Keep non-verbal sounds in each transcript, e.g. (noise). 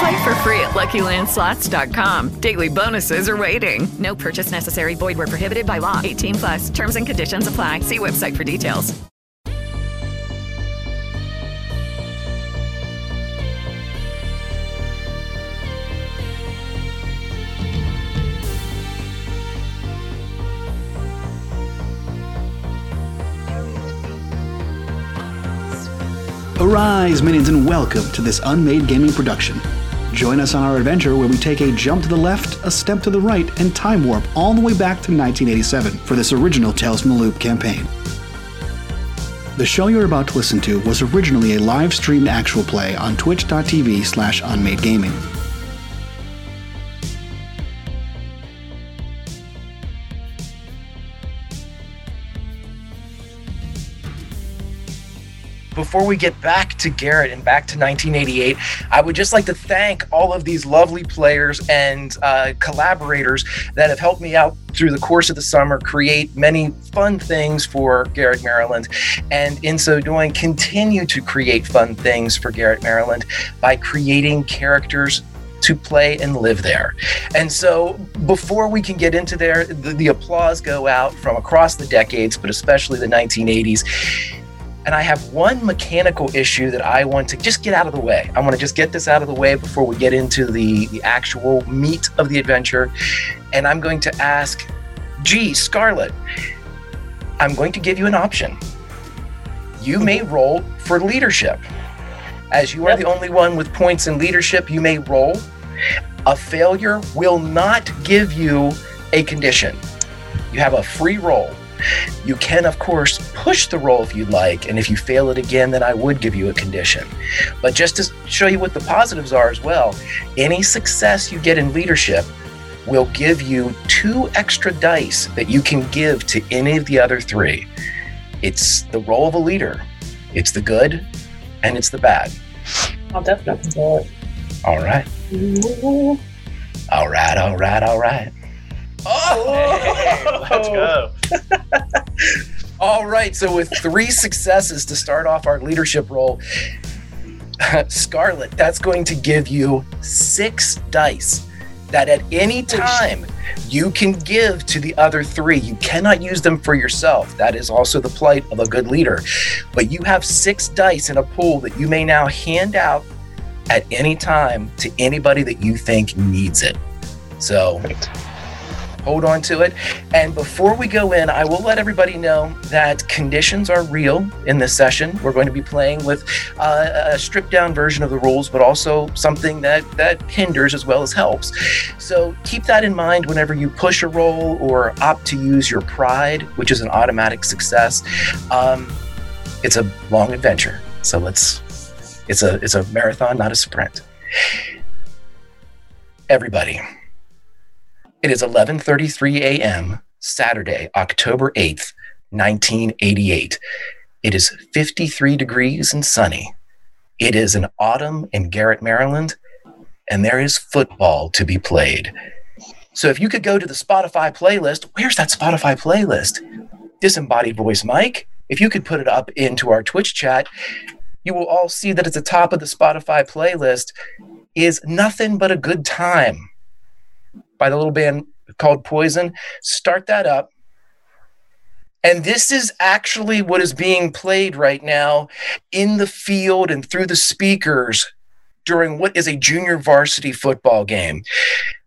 Play for free at LuckyLandSlots.com. Daily bonuses are waiting. No purchase necessary. Void where prohibited by law. 18 plus. Terms and conditions apply. See website for details. Arise, minions, and welcome to this unmade gaming production. Join us on our adventure where we take a jump to the left, a step to the right, and time warp all the way back to 1987 for this original Tales from the Loop campaign. The show you're about to listen to was originally a live streamed actual play on twitch.tv slash unmadegaming. Before we get back to Garrett and back to 1988, I would just like to thank all of these lovely players and uh, collaborators that have helped me out through the course of the summer create many fun things for Garrett, Maryland. And in so doing, continue to create fun things for Garrett, Maryland by creating characters to play and live there. And so, before we can get into there, the, the, applause go out from across the decades, but especially the 1980s. And I have one mechanical issue that I want to just get out of the way. I want to just get this out of the way before we get into the, the actual meat of the adventure. And I'm going to ask, gee, Scarlett, I'm going to give you an option. You may roll for leadership. As you are the only one with points in leadership, you may roll. A failure will not give you a condition. You have a free roll. You can, of course, push the roll if you'd like, and if you fail it again, then I would give you a condition. But just to show you what the positives are as well, any success you get in leadership will give you two extra dice that you can give to any of the other three. It's the role of a leader, it's the good, and it's the bad. I'll definitely do it. All right. Mm-hmm. All right, all right, all right. Oh, let's go. (laughs) All right, so with three successes to start off our leadership roll, (laughs) Scarlett, that's going to give you six dice that at any time you can give to the other three. You cannot use them for yourself. That is also the plight of a good leader. But you have six dice in a pool that you may now hand out at any time to anybody that you think needs it. So hold on to it. And before we go in, I will let everybody know that conditions are real in this session. We're going to be playing with uh, a stripped down version of the rules, but also something that that hinders as well as helps. So keep that in mind whenever you push a roll or opt to use your pride, which is an automatic success. Um, it's a long adventure, so let's. It's a it's a marathon, not a sprint. Everybody. It is 11:33 a.m. Saturday, October 8th, 1988. It is 53 degrees and sunny. It is an autumn in Garrett, Maryland, and there is football to be played. So if you could go to the Spotify playlist, where's that Spotify playlist? Disembodied voice Mike. If you could put it up into our Twitch chat, you will all see that at the top of the Spotify playlist is nothing but a good time by the little band called Poison. Start that up. And this is actually what is being played right now in the field and through the speakers during what is a junior varsity football game.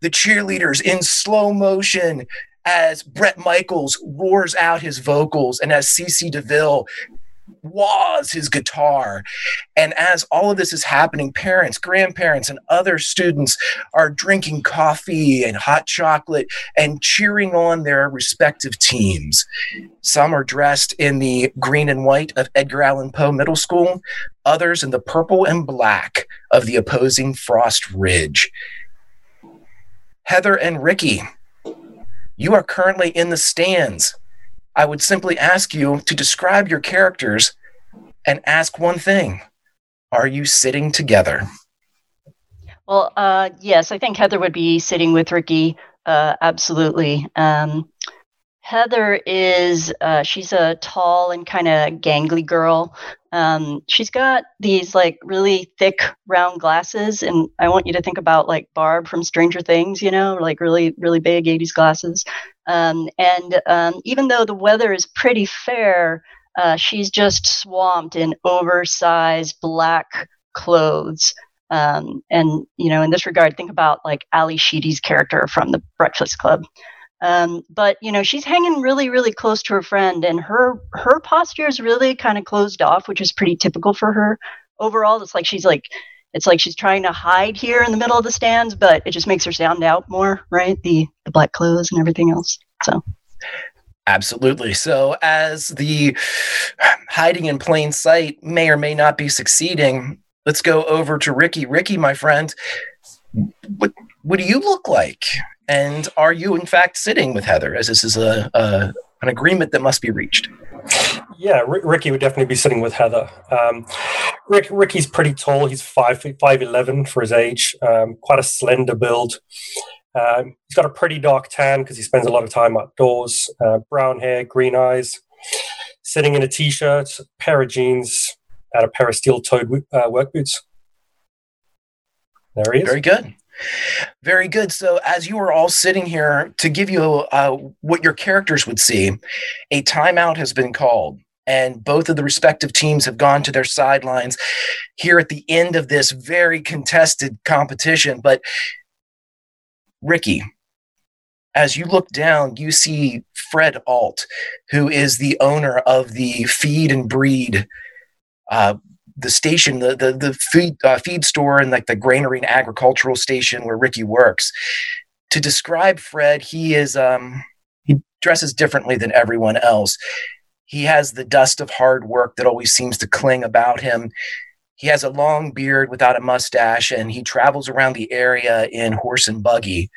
The cheerleaders in slow motion as Bret Michaels roars out his vocals and as CC DeVille wahs his guitar. And as all of this is happening, parents, grandparents, and other students are drinking coffee and hot chocolate and cheering on their respective teams. Some are dressed in the green and white of Edgar Allan Poe Middle School, others in the purple and black of the opposing Frost Ridge. Heather and Ricky, you are currently in the stands I would simply ask you to describe your characters and ask one thing Are you sitting together? Well, uh, yes, I think Heather would be sitting with Ricky. Uh, absolutely. Um, Heather is, uh, she's a tall and kind of gangly girl. Um, she's got these like really thick round glasses. And I want you to think about like Barb from Stranger Things, you know, like really, really big 80s glasses. Um, and um, even though the weather is pretty fair, uh, she's just swamped in oversized black clothes. Um, and you know, in this regard, think about like Ally Sheedy's character from The Breakfast Club. Um, but you know, she's hanging really, really close to her friend, and her her posture is really kind of closed off, which is pretty typical for her. Overall, it's like she's like it's like she's trying to hide here in the middle of the stands, but it just makes her stand out more, right? The the black clothes and everything else. So Absolutely. So, as the hiding in plain sight may or may not be succeeding, let's go over to Ricky. Ricky, my friend, what what do you look like? And are you in fact sitting with Heather, as this is a, a an agreement that must be reached? Yeah, R- Ricky would definitely be sitting with Heather. Um, Rick, Ricky's pretty tall. He's five five eleven for his age. Um, quite a slender build. Um, he's got a pretty dark tan because he spends a lot of time outdoors. Uh, brown hair, green eyes. Sitting in a t-shirt, pair of jeans, and a pair of steel-toed uh, work boots. There he is. Very good. Very good. So, as you are all sitting here, to give you uh, what your characters would see, a timeout has been called, and both of the respective teams have gone to their sidelines here at the end of this very contested competition. But, Ricky, as you look down, you see Fred Alt, who is the owner of the Feed and Breed uh, the station, the the the feed uh, feed store, and like the granary and agricultural station where Ricky works. To describe Fred, he is um, he dresses differently than everyone else. He has the dust of hard work that always seems to cling about him. He has a long beard without a mustache, and he travels around the area in horse and buggy.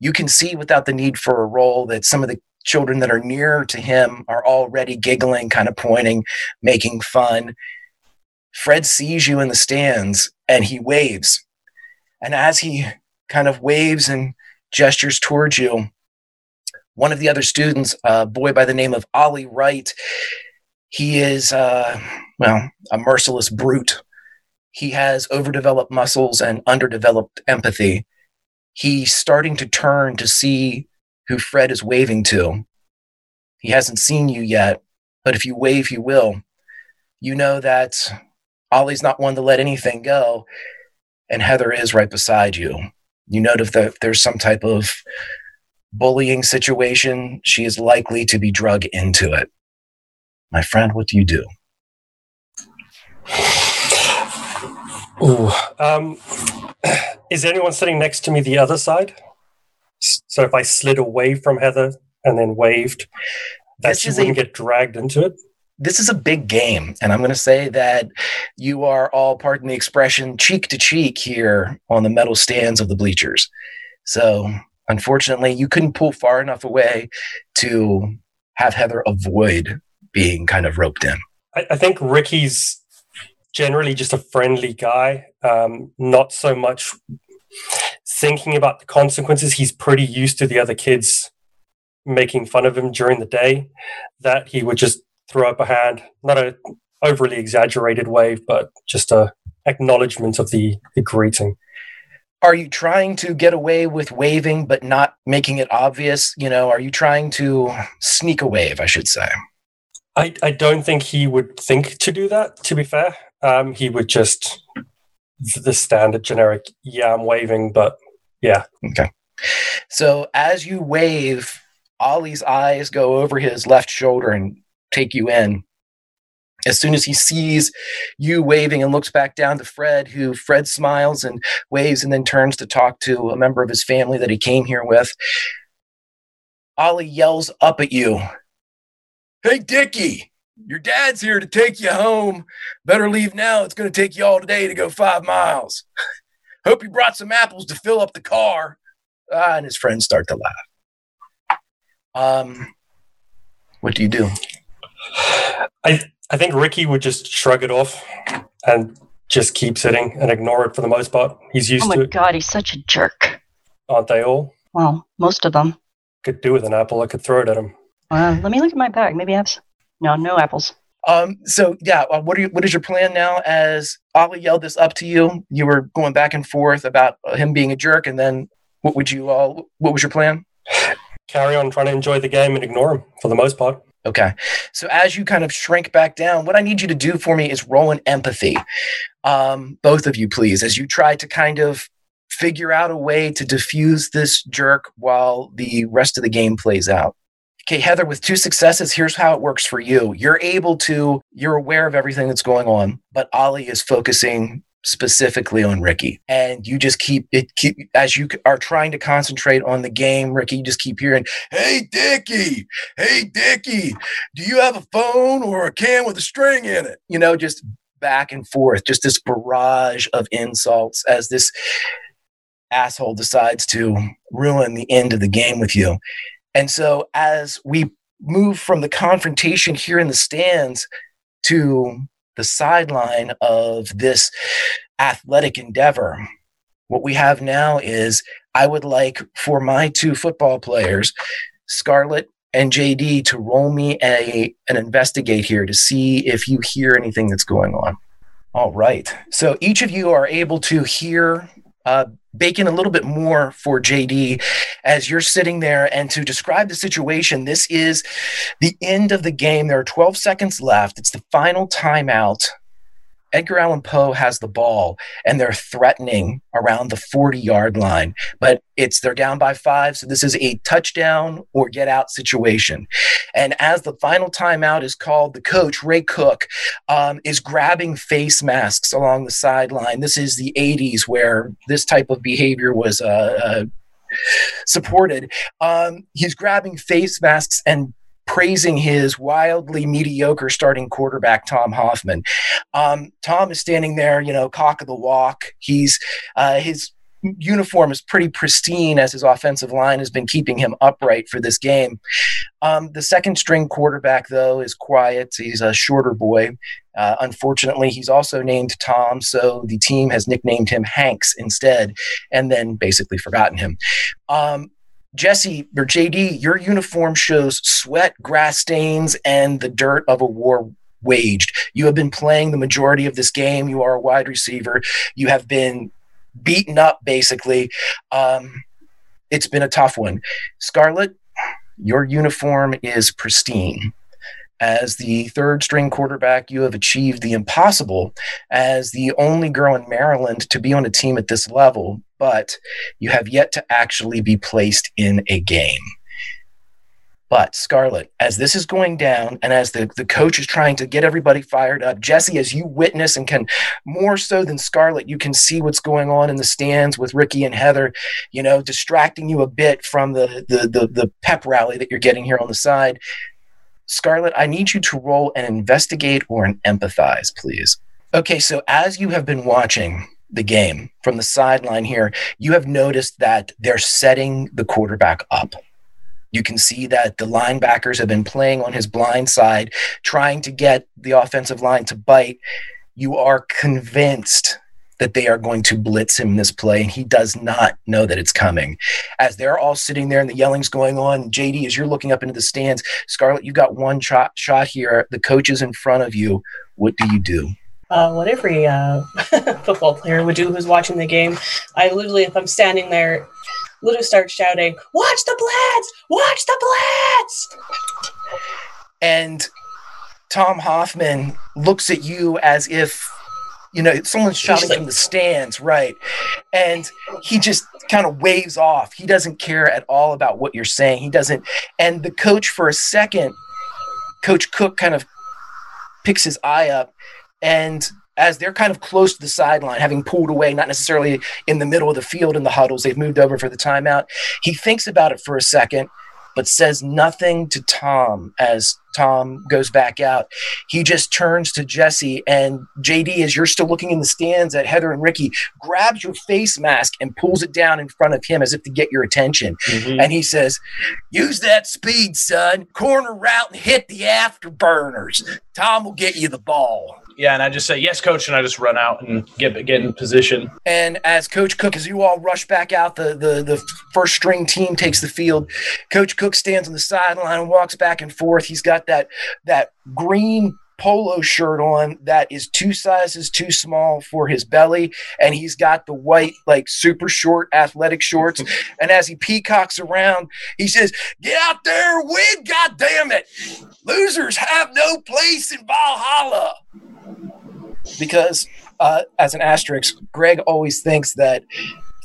You can see without the need for a roll that some of the children that are near to him are already giggling, kind of pointing, making fun. Fred sees you in the stands and he waves. And as he kind of waves and gestures towards you, one of the other students, a boy by the name of Ollie Wright, he is, uh, well, a merciless brute. He has overdeveloped muscles and underdeveloped empathy. He's starting to turn to see who Fred is waving to. He hasn't seen you yet, but if you wave, he will. You know that Ollie's not one to let anything go, and Heather is right beside you. You know if, the, there's some type of bullying situation, she is likely to be drug into it. My friend, what do you do? Ooh, um, (clears throat) is anyone sitting next to me the other side? So if I slid away from Heather and then waved, that she wouldn't a, get dragged into it? This is a big game. And I'm going to say that you are all, pardon the expression, cheek to cheek here on the metal stands of the bleachers. So unfortunately, you couldn't pull far enough away to have Heather avoid being kind of roped in. I, I think Ricky's generally just a friendly guy, um, not so much thinking about the consequences. He's pretty used to the other kids making fun of him during the day that he would just throw up a hand, not a overly exaggerated wave, but just a acknowledgement of the, the greeting. Are you trying to get away with waving but not making it obvious? You know, are you trying to sneak a wave, I should say? I, I don't think he would think to do that, to be fair. Um, he would just the standard generic, yeah, I'm waving, but yeah. Okay. So as you wave, Ollie's eyes go over his left shoulder and take you in. As soon as he sees you waving and looks back down to Fred, who Fred smiles and waves and then turns to talk to a member of his family that he came here with, Ollie yells up at you Hey, Dickie, your dad's here to take you home. Better leave now. It's going to take you all today to go five miles. (laughs) Hope you brought some apples to fill up the car. Ah, and his friends start to laugh. Um, what do you do? I I think Ricky would just shrug it off and just keep sitting and ignore it for the most part. He's used oh my to it, god, he's such a jerk. aren't they all? Well, most of them. Could do with an apple. I could throw it at him. Uh, let me look at my bag. Maybe I have. s- No, no apples. Um, so yeah, uh, what are you, what is your plan now? As Ollie yelled this up to you, you were going back and forth about uh, him being a jerk, and then what would you all? What was your plan? Carry on trying to enjoy the game and ignore him for the most part. Okay. So as you kind of shrink back down, what I need you to do for me is roll an empathy. Um, both of you, please, as you try to kind of figure out a way to diffuse this jerk while the rest of the game plays out. Okay, Heather, with two successes, here's how it works for you. You're able to, you're aware of everything that's going on, but Ollie is focusing specifically on Ricky. And you just keep it keep as you are trying to concentrate on the game, Ricky, you just keep hearing, Hey Dickie, hey Dickie, do you have a phone or a can with a string in it? You know, just back and forth, just this barrage of insults as this asshole decides to ruin the end of the game with you. And so as we move from the confrontation here in the stands to the sideline of this athletic endeavor, what we have now is I would like for my two football players, Scarlett and JD, to roll me a an investigate here to see if you hear anything that's going on. All right. So each of you are able to hear uh, bake in a little bit more for JD as you're sitting there. And to describe the situation, this is the end of the game. There are 12 seconds left. It's the final timeout. Edgar Allan Poe has the ball and they're threatening around the 40 yard line, but it's they're down by five. So this is a touchdown or get out situation. And as the final timeout is called, the coach, Ray Cook, um, is grabbing face masks along the sideline. This is the 80s where this type of behavior was uh, uh, supported. Um, he's grabbing face masks and praising his wildly mediocre starting quarterback, Tom Hoffman. Um, Tom is standing there, you know, cock of the walk. He's uh, his uniform is pretty pristine as his offensive line has been keeping him upright for this game. Um, the second string quarterback, though, is quiet. He's a shorter boy. Uh, unfortunately, he's also named Tom, so the team has nicknamed him Hanks instead, and then basically forgotten him. Um, Jesse or JD, your uniform shows sweat, grass stains, and the dirt of a war waged. You have been playing the majority of this game. You are a wide receiver. You have been beaten up, basically. Um, it's been a tough one. Scarlett, your uniform is pristine. As the third string quarterback, you have achieved the impossible as the only girl in Maryland to be on a team at this level, but you have yet to actually be placed in a game. But Scarlett, as this is going down and as the, the coach is trying to get everybody fired up, Jesse, as you witness and can more so than Scarlett, you can see what's going on in the stands with Ricky and Heather, you know, distracting you a bit from the the the, the pep rally that you're getting here on the side. Scarlett, I need you to roll an investigate or an empathize, please. Okay, so as you have been watching the game from the sideline here, you have noticed that they're setting the quarterback up. You can see that the linebackers have been playing on his blind side, trying to get the offensive line to bite. You are convinced that they are going to blitz him this play, and he does not know that it's coming. As they're all sitting there and the yelling's going on, JD, as you're looking up into the stands, Scarlett, you've got one shot, shot here. The coach is in front of you. What do you do? Uh, what every uh, (laughs) football player would do who's watching the game. I literally, if I'm standing there, literally start shouting, "Watch the blitz! Watch the blitz!" And Tom Hoffman looks at you as if you know, someone's shouting like- from the stands, right? And he just kind of waves off. He doesn't care at all about what you're saying. He doesn't. And the coach, for a second, Coach Cook kind of picks his eye up and as they're kind of close to the sideline, having pulled away, not necessarily in the middle of the field in the huddles, they've moved over for the timeout. He thinks about it for a second, but says nothing to Tom as Tom goes back out. He just turns to Jesse and JD, as you're still looking in the stands at Heather and Ricky, grabs your face mask and pulls it down in front of him as if to get your attention. Mm-hmm. And he says, Use that speed, son. Corner route and hit the afterburners. Tom will get you the ball. Yeah, and I just say yes, coach, and I just run out and get get in position. And as Coach Cook, as you all rush back out, the, the, the first string team takes the field. Coach Cook stands on the sideline and walks back and forth. He's got that that green polo shirt on that is two sizes too small for his belly and he's got the white like super short athletic shorts (laughs) and as he peacocks around he says get out there win god damn it losers have no place in valhalla because uh, as an asterisk, Greg always thinks that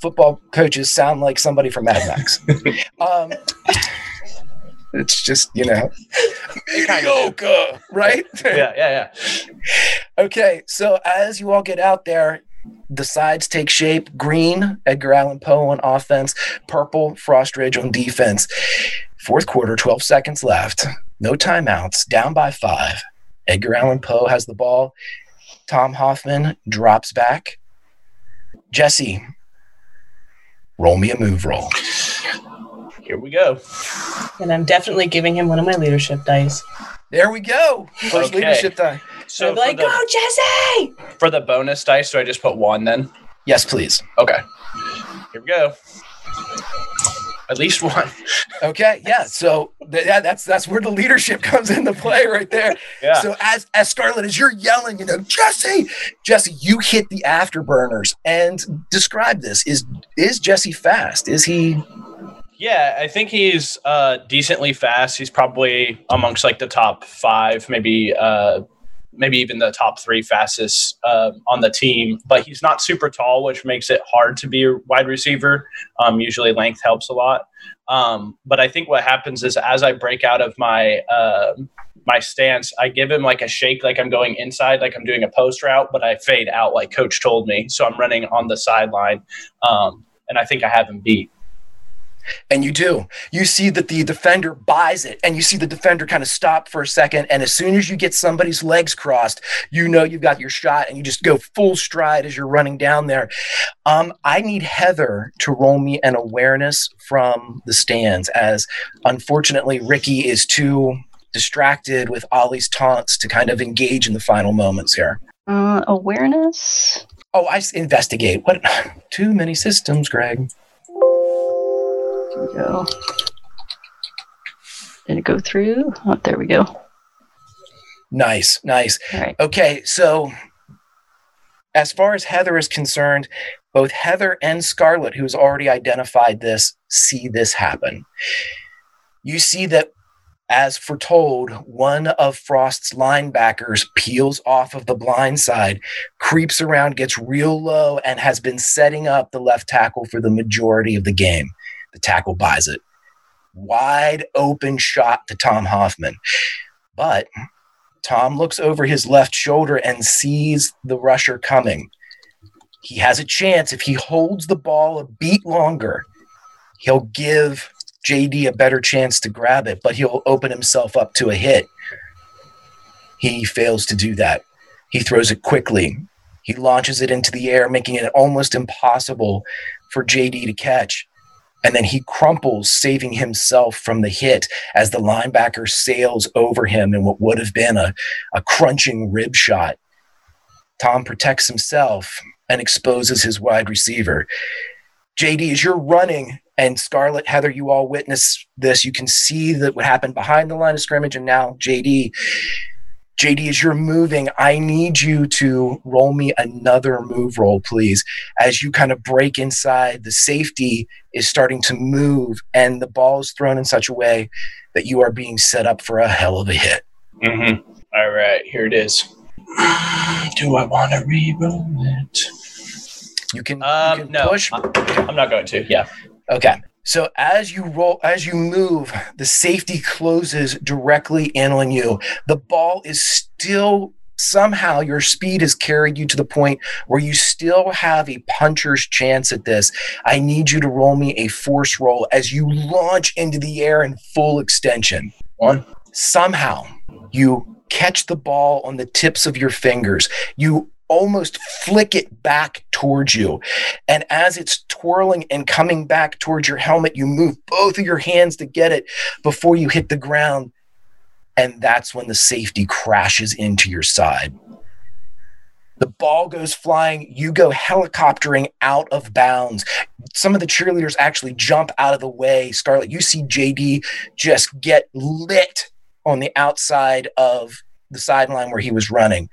football coaches sound like somebody from Mad Max. (laughs) um, it's just you know mediocre, right? Yeah, yeah, yeah. okay, so as you all get out there. The sides take shape. Green, Edgar Allan Poe on offense. Purple, Frost Ridge on defense. Fourth quarter, 12 seconds left. No timeouts. Down by five. Edgar Allan Poe has the ball. Tom Hoffman drops back. Jesse, roll me a move roll. Here we go. And I'm definitely giving him one of my leadership dice. There we go. First Okay. leadership die. So I'd like, for, the, go, Jesse! for the bonus dice, do I just put one then? Yes, please. Okay. Here we go. At least one. Okay, yeah. So th- yeah, that's that's where the leadership (laughs) comes into play right there. Yeah. So as as Scarlett, as you're yelling, you know, Jesse, Jesse, you hit the afterburners. And describe this. Is is Jesse fast? Is he Yeah, I think he's uh, decently fast. He's probably amongst like the top five, maybe uh, maybe even the top three fastest um, on the team. But he's not super tall, which makes it hard to be a wide receiver. Um, usually, length helps a lot. Um, but I think what happens is as I break out of my uh, my stance, I give him like a shake, like I'm going inside, like I'm doing a post route, but I fade out like coach told me. So I'm running on the sideline, um, and I think I have him beat. And you do. You see that the defender buys it, and you see the defender kind of stop for a second. And as soon as you get somebody's legs crossed, you know you've got your shot, and you just go full stride as you're running down there. Um, I need Heather to roll me an awareness from the stands, as unfortunately Ricky is too distracted with Ollie's taunts to kind of engage in the final moments here. Uh, awareness. Oh, I investigate. What? (sighs) Too many systems, Greg. We go. Did it go through? Oh, there we go. Nice, nice. Right. Okay, so as far as Heather is concerned, both Heather and Scarlett, who's already identified this, see this happen. You see that, as foretold, one of Frost's linebackers peels off of the blind side, creeps around, gets real low, and has been setting up the left tackle for the majority of the game. The tackle buys it. Wide open shot to Tom Hoffman. But Tom looks over his left shoulder and sees the rusher coming. He has a chance if he holds the ball a beat longer, he'll give JD a better chance to grab it, but he'll open himself up to a hit. He fails to do that. He throws it quickly. He launches it into the air, making it almost impossible for JD to catch. And then he crumples, saving himself from the hit as the linebacker sails over him in what would have been a, a crunching rib shot. Tom protects himself and exposes his wide receiver. JD, as you're running, and Scarlett, Heather, you all witness this. You can see that what happened behind the line of scrimmage, and now JD. JD, as you're moving, I need you to roll me another move roll, please. As you kind of break inside, the safety is starting to move, and the ball is thrown in such a way that you are being set up for a hell of a hit. Mm-hmm. All right, here it is. (sighs) Do I want to re-roll it? You can, Um, you can no, push. I'm not going to. Yeah. Okay. So as you roll, as you move, the safety closes directly in on you. The ball is still somehow your speed has carried you to the point where you still have a puncher's chance at this. I need you to roll me a force roll as you launch into the air in full extension. One. Somehow you catch the ball on the tips of your fingers. You almost flick it back towards you. And as it's twirling and coming back towards your helmet, you move both of your hands to get it before you hit the ground. And that's when the safety crashes into your side. The ball goes flying. You go helicoptering out of bounds. Some of the cheerleaders actually jump out of the way. Scarlett, you see JD just get lit on the outside of the sideline where he was running.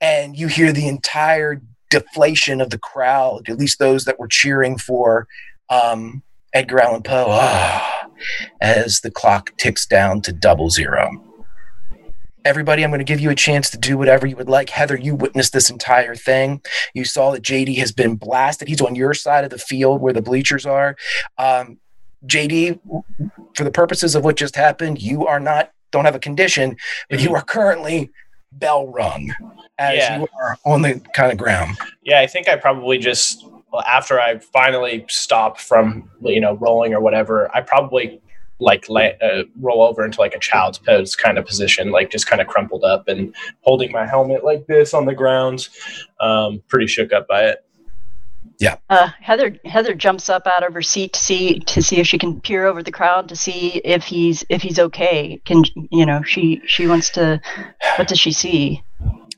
And you hear the entire deflation of the crowd, at least those that were cheering for um, Edgar Allan Poe, ah, (sighs) as the clock ticks down to double zero. Everybody, I'm going to give you a chance to do whatever you would like. Heather, you witnessed this entire thing. You saw that JD has been blasted. He's on your side of the field where the bleachers are. Um, JD, for the purposes of what just happened, you are not don't have a condition, but you are currently bell rung as Yeah. you are on the kind of ground. Yeah, I think I probably just well, after I finally stop from you know rolling or whatever, I probably like la- uh, roll over into like a child's pose kind of position, like just kind of crumpled up and holding my helmet like this on the ground. Um, pretty shook up by it. Yeah. Uh, Heather Heather jumps up out of her seat to see to see if she can peer over the crowd to see if he's if he's okay. Can you know she she wants to what does she see?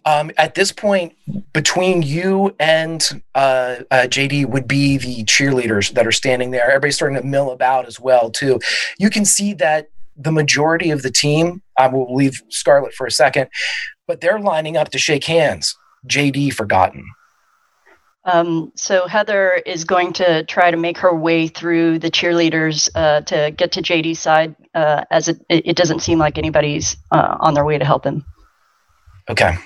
Um, at this point, between you and uh, uh, JD would be the cheerleaders that are standing there. Everybody's starting to mill about as well too. You can see that the majority of the team. I will leave Scarlett for a second, but they're lining up to shake hands. JD forgotten. Um, so Heather is going to try to make her way through the cheerleaders uh, to get to JD's side, uh, as it, it it doesn't seem like anybody's uh, on their way to help him. Okay.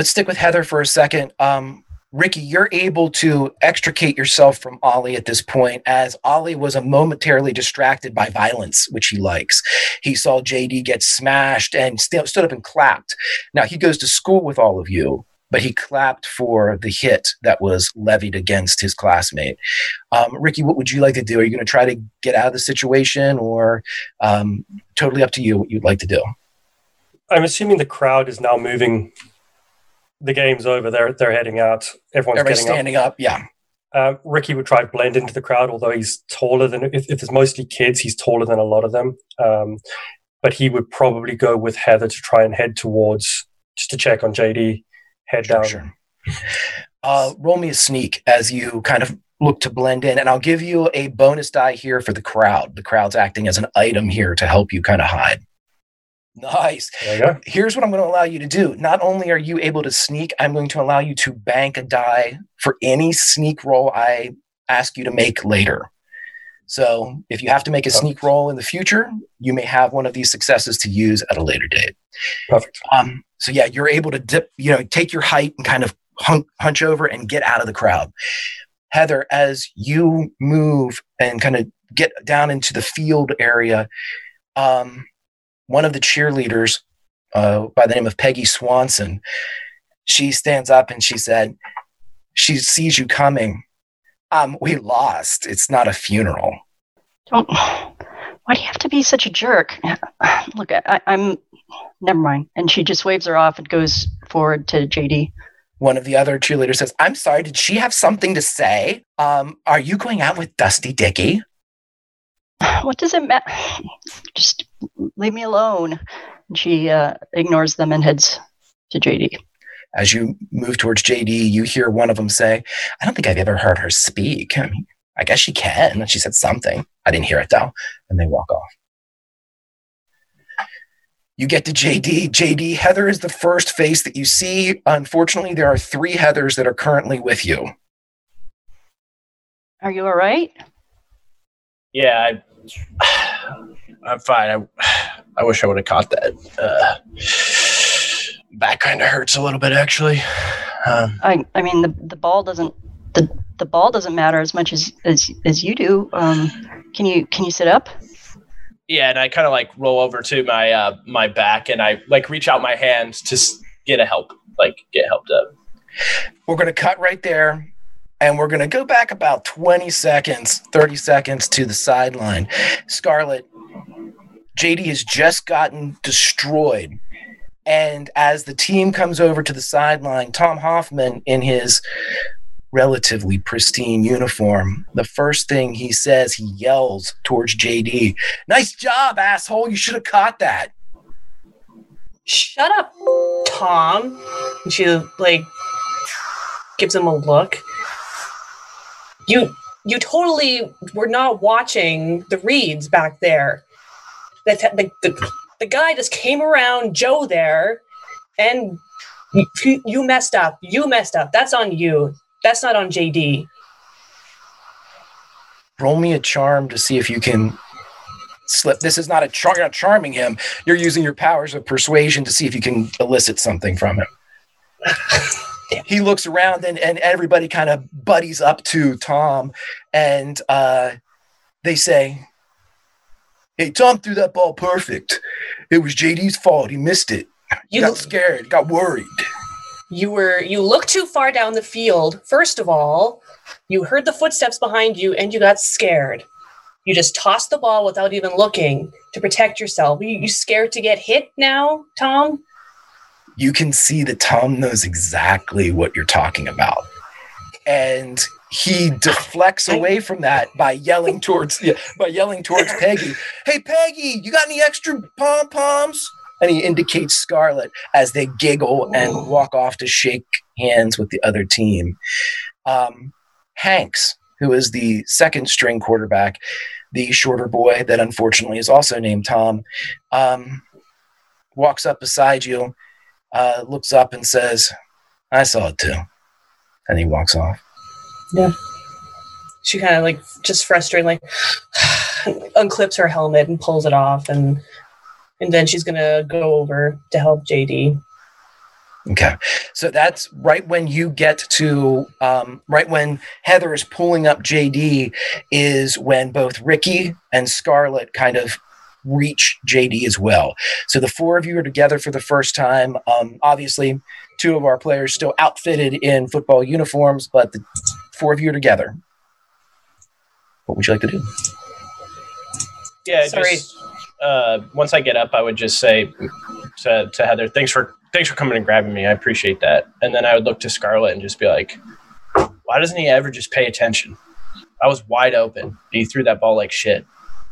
Let's stick with Heather for a second. Um, Ricky, you're able to extricate yourself from Ollie at this point, as Ollie was a momentarily distracted by violence, which he likes. He saw JD get smashed and st- stood up and clapped. Now he goes to school with all of you, but he clapped for the hit that was levied against his classmate. Um, Ricky, what would you like to do? Are you going to try to get out of the situation, or um, totally up to you what you'd like to do? I'm assuming the crowd is now moving. The game's over. They're they're heading out. Everyone's Everybody's getting standing up. Yeah. Uh, Ricky would try to blend into the crowd, although he's taller than. If, if it's mostly kids, he's taller than a lot of them. Um, but he would probably go with Heather to try and head towards just to check on JD. Head down. Uh, roll me a sneak as you kind of look to blend in, and I'll give you a bonus die here for the crowd. The crowd's acting as an item here to help you kind of hide. Nice. There you go. Here's what I'm going to allow you to do. Not only are you able to sneak, I'm going to allow you to bank a die for any sneak roll I ask you to make later. So if you have to make a sneak roll in the future, you may have one of these successes to use at a later date. Perfect. Um, so yeah, you're able to dip, you know, take your height and kind of hun- hunch over and get out of the crowd. Heather, as you move and kind of get down into the field area, um, one of the cheerleaders uh, by the name of Peggy Swanson, she stands up and she said, she sees you coming. Um, we lost. It's not a funeral. Don't. Why do you have to be such a jerk? (sighs) Look, I, I'm. Never mind. And she just waves her off and goes forward to JD. One of the other cheerleaders says, I'm sorry, did she have something to say? Um, are you going out with Dusty Dicky? (sighs) What does it matter? (sighs) Just leave me alone. And she uh, ignores them and heads to JD. As you move towards JD, you hear one of them say, I don't think I've ever heard her speak. I, mean, I guess she can. She said something. I didn't hear it though. And they walk off. You get to JD. JD, Heather is the first face that you see. Unfortunately, there are three Heathers that are currently with you. Are you all right? Yeah, I, I'm fine. I, I wish I would have caught that. Uh, back kind of hurts a little bit actually. Um, I I mean the the ball doesn't the the ball doesn't matter as much as as as you do. Um, can you can you sit up? Yeah, and I kind of like roll over to my uh, my back and I like reach out my hand to s- get a help, like get helped up. We're going to cut right there and we're going to go back about 20 seconds, 30 seconds to the sideline. Scarlett, JD has just gotten destroyed. And as the team comes over to the sideline, Tom Hoffman, in his relatively pristine uniform, the first thing he says, he yells towards JD, Nice job, asshole. You should have caught that. Shut up, Tom. And she like gives him a look. You you totally were not watching the reads back there. That the, the, the guy just came around Joe there, and you, you messed up. You messed up. That's on you. That's not on JD. roll me a charm to see if you can slip. This is not a char- you're not charming him. You're using your powers of persuasion to see if you can elicit something from him. (laughs) he looks around and, and everybody kind of buddies up to Tom and uh, they say, Hey, Tom threw that ball perfect. It was JD's fault. He missed it. You got scared, got worried. You were you looked too far down the field. First of all, you heard the footsteps behind you and you got scared. You just tossed the ball without even looking to protect yourself. You, you scared to get hit now, Tom? You can see that Tom knows exactly what you're talking about. And he deflects away from that by yelling towards yeah, by yelling towards Peggy. Hey Peggy, you got any extra pom poms? And he indicates Scarlett as they giggle and walk off to shake hands with the other team. Um, Hanks, who is the second string quarterback, the shorter boy that unfortunately is also named Tom, um, walks up beside you uh, looks up and says, I saw it too. And he walks off. Yeah. She kind of like just frustratingly (sighs) unclips her helmet and pulls it off and and then she's gonna go over to help JD. Okay. So that's right when you get to, um, right when Heather is pulling up JD, is when both Ricky and Scarlett kind of reach JD as well. So the four of you are together for the first time. Um, obviously, two of our players still outfitted in football uniforms, but the four of you are together. What would you like to do? Yeah, Sorry. just uh, once I get up, I would just say to, to Heather, "Thanks for thanks for coming and grabbing me. I appreciate that." And then I would look to Scarlett and just be like, "Why doesn't he ever just pay attention? I was wide open. and He threw that ball like shit."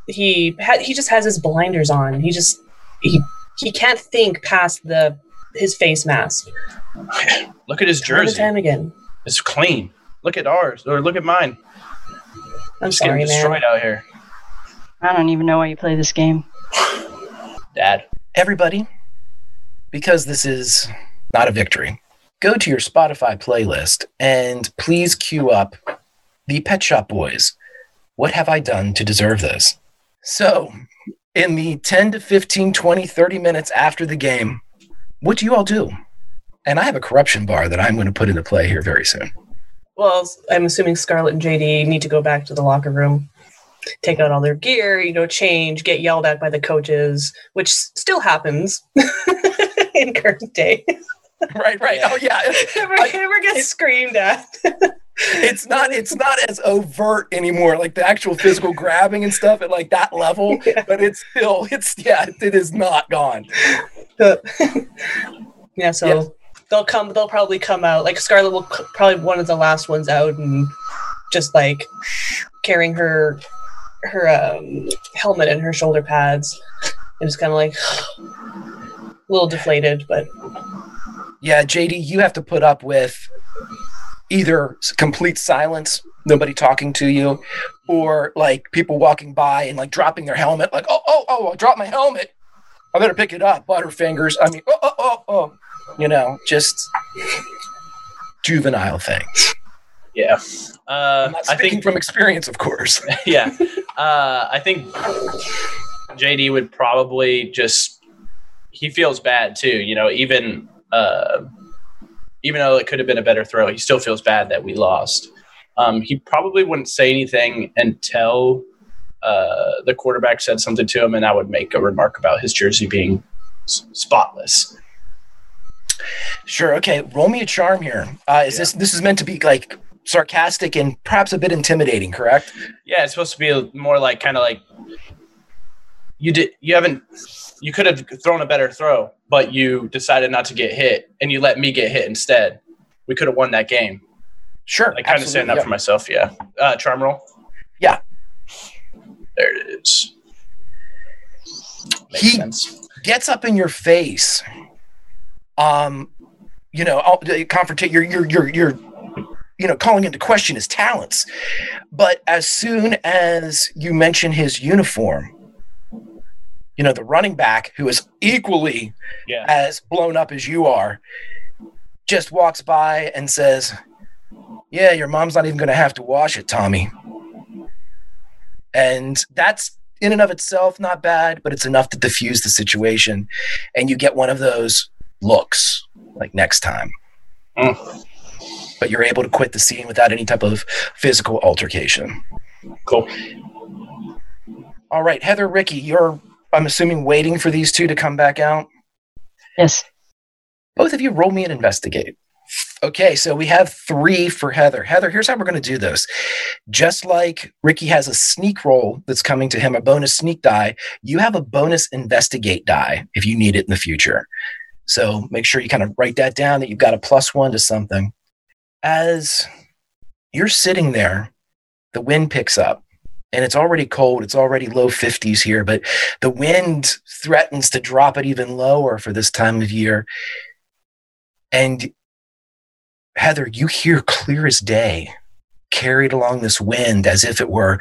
He ha- he just has his blinders on. He just he he can't think past the his face mask. (laughs) Look at his Time jersey. time again. It's clean. Look at ours, or look at mine. I'm just sorry, getting man. destroyed out here, I don't even know why you play this game. Dad. Everybody, because this is not a victory, go to your Spotify playlist and please cue up the Pet Shop Boys. What have I done to deserve this? So, in the 10 to 15, 20, 30 minutes after the game, what do you all do? And I have a corruption bar that I'm going to put into play here very soon. Well, I'm assuming Scarlett and JD need to go back to the locker room, take out all their gear, you know, change, get yelled at by the coaches, which still happens (laughs) in current day. (laughs) right, right. Oh yeah. Never, never gets screamed at. it's not it's not as overt anymore like the actual physical grabbing and stuff at like that level (laughs) but it's still it's yeah it is not gone (laughs) yeah, so they'll come. They'll probably come out. Like Scarlett will c- probably be one of the last ones out, and just like carrying her her um, helmet and her shoulder pads, and just kind of like (sighs) a little deflated, but yeah jd you have to put up with either complete silence nobody talking to you or like people walking by and like dropping their helmet like oh oh oh i dropped my helmet i better pick it up butterfingers i mean oh oh oh oh you know just juvenile things Yeah. Uh, I think from experience of course (laughs) yeah. Uh, I think JD would probably just he feels bad too. You know, even uh, even though it could have been a better throw, he still feels bad that we lost. Um, he probably wouldn't say anything until uh, the quarterback said something to him, and I would make a remark about his jersey being s- spotless. Sure. Okay. Roll me a charm here. Uh, is this this is meant to be like sarcastic and perhaps a bit intimidating? Correct. Yeah, it's supposed to be more like kind of like you did. You haven't. You could have thrown a better throw, but you decided not to get hit, and you let me get hit instead. We could have won that game. Sure. Like kind of that absolutely, for myself. Yeah. Uh, charm roll. Yeah. There it is. Makes He- sense. gets up in your face. Um, you know, I'll- confrontate. You're you're you're you're you know calling into question his talents, but as soon as you mention his uniform, you know the running back who is equally Yeah. as blown up as you are, just walks by and says, "Yeah, your mom's not even going to have to wash it, Tommy." And that's in and of itself not bad, but it's enough to diffuse the situation. And you get one of those looks like next time. Mm. But you're able to quit the scene without any type of physical altercation. Cool. All right, Heather, Ricky, you're, I'm assuming, waiting for these two to come back out. Yes. Both of you roll me an investigate. Okay, so we have three for Heather. Heather, here's how we're going to do this. Just like Ricky has a sneak roll that's coming to him, a bonus sneak die, you have a bonus investigate die if you need it in the future. So make sure you kind of write that down that you've got a plus one to something. As you're sitting there, the wind picks up and it's already cold. It's already low 50s here, but the wind threatens to drop it even lower for this time of year. And Heather, you hear clear as day, carried along this wind as if it were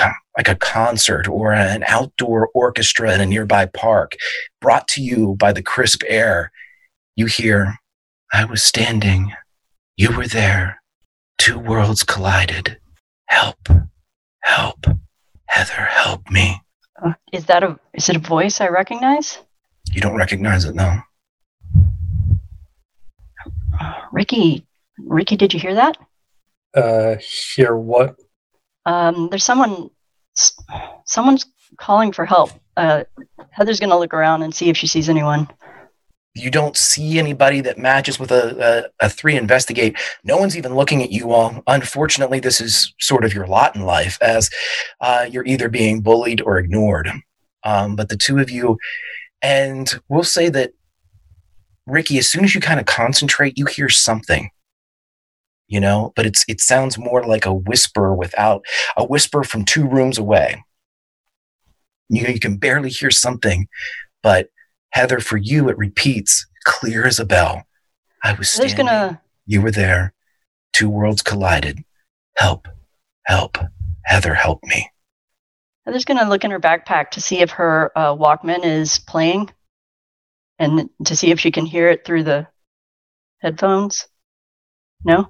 um, like a concert or an outdoor orchestra in a nearby park, brought to you by the crisp air. You hear, I was standing, you were there, two worlds collided. Help, help, Heather, help me. Uh, is that a is it a voice I recognize? You don't recognize it, no. Ricky, Ricky, did you hear that? Uh, hear what? Um, there's someone, someone's calling for help. Uh, Heather's gonna look around and see if she sees anyone. You don't see anybody that matches with a, a, a three investigate. No one's even looking at you all. Unfortunately, this is sort of your lot in life as uh, you're either being bullied or ignored. Um, but the two of you, and we'll say that Ricky, as soon as you kind of concentrate, you hear something. You know, but it's it sounds more like a whisper without a whisper from two rooms away. You, know you can barely hear something, but Heather, for you, it repeats clear as a bell. I was standing. gonna You were there. Two worlds collided. Help. Help. Heather, help me. Heather's gonna look in her backpack to see if her uh, Walkman is playing, and to see if she can hear it through the headphones. No.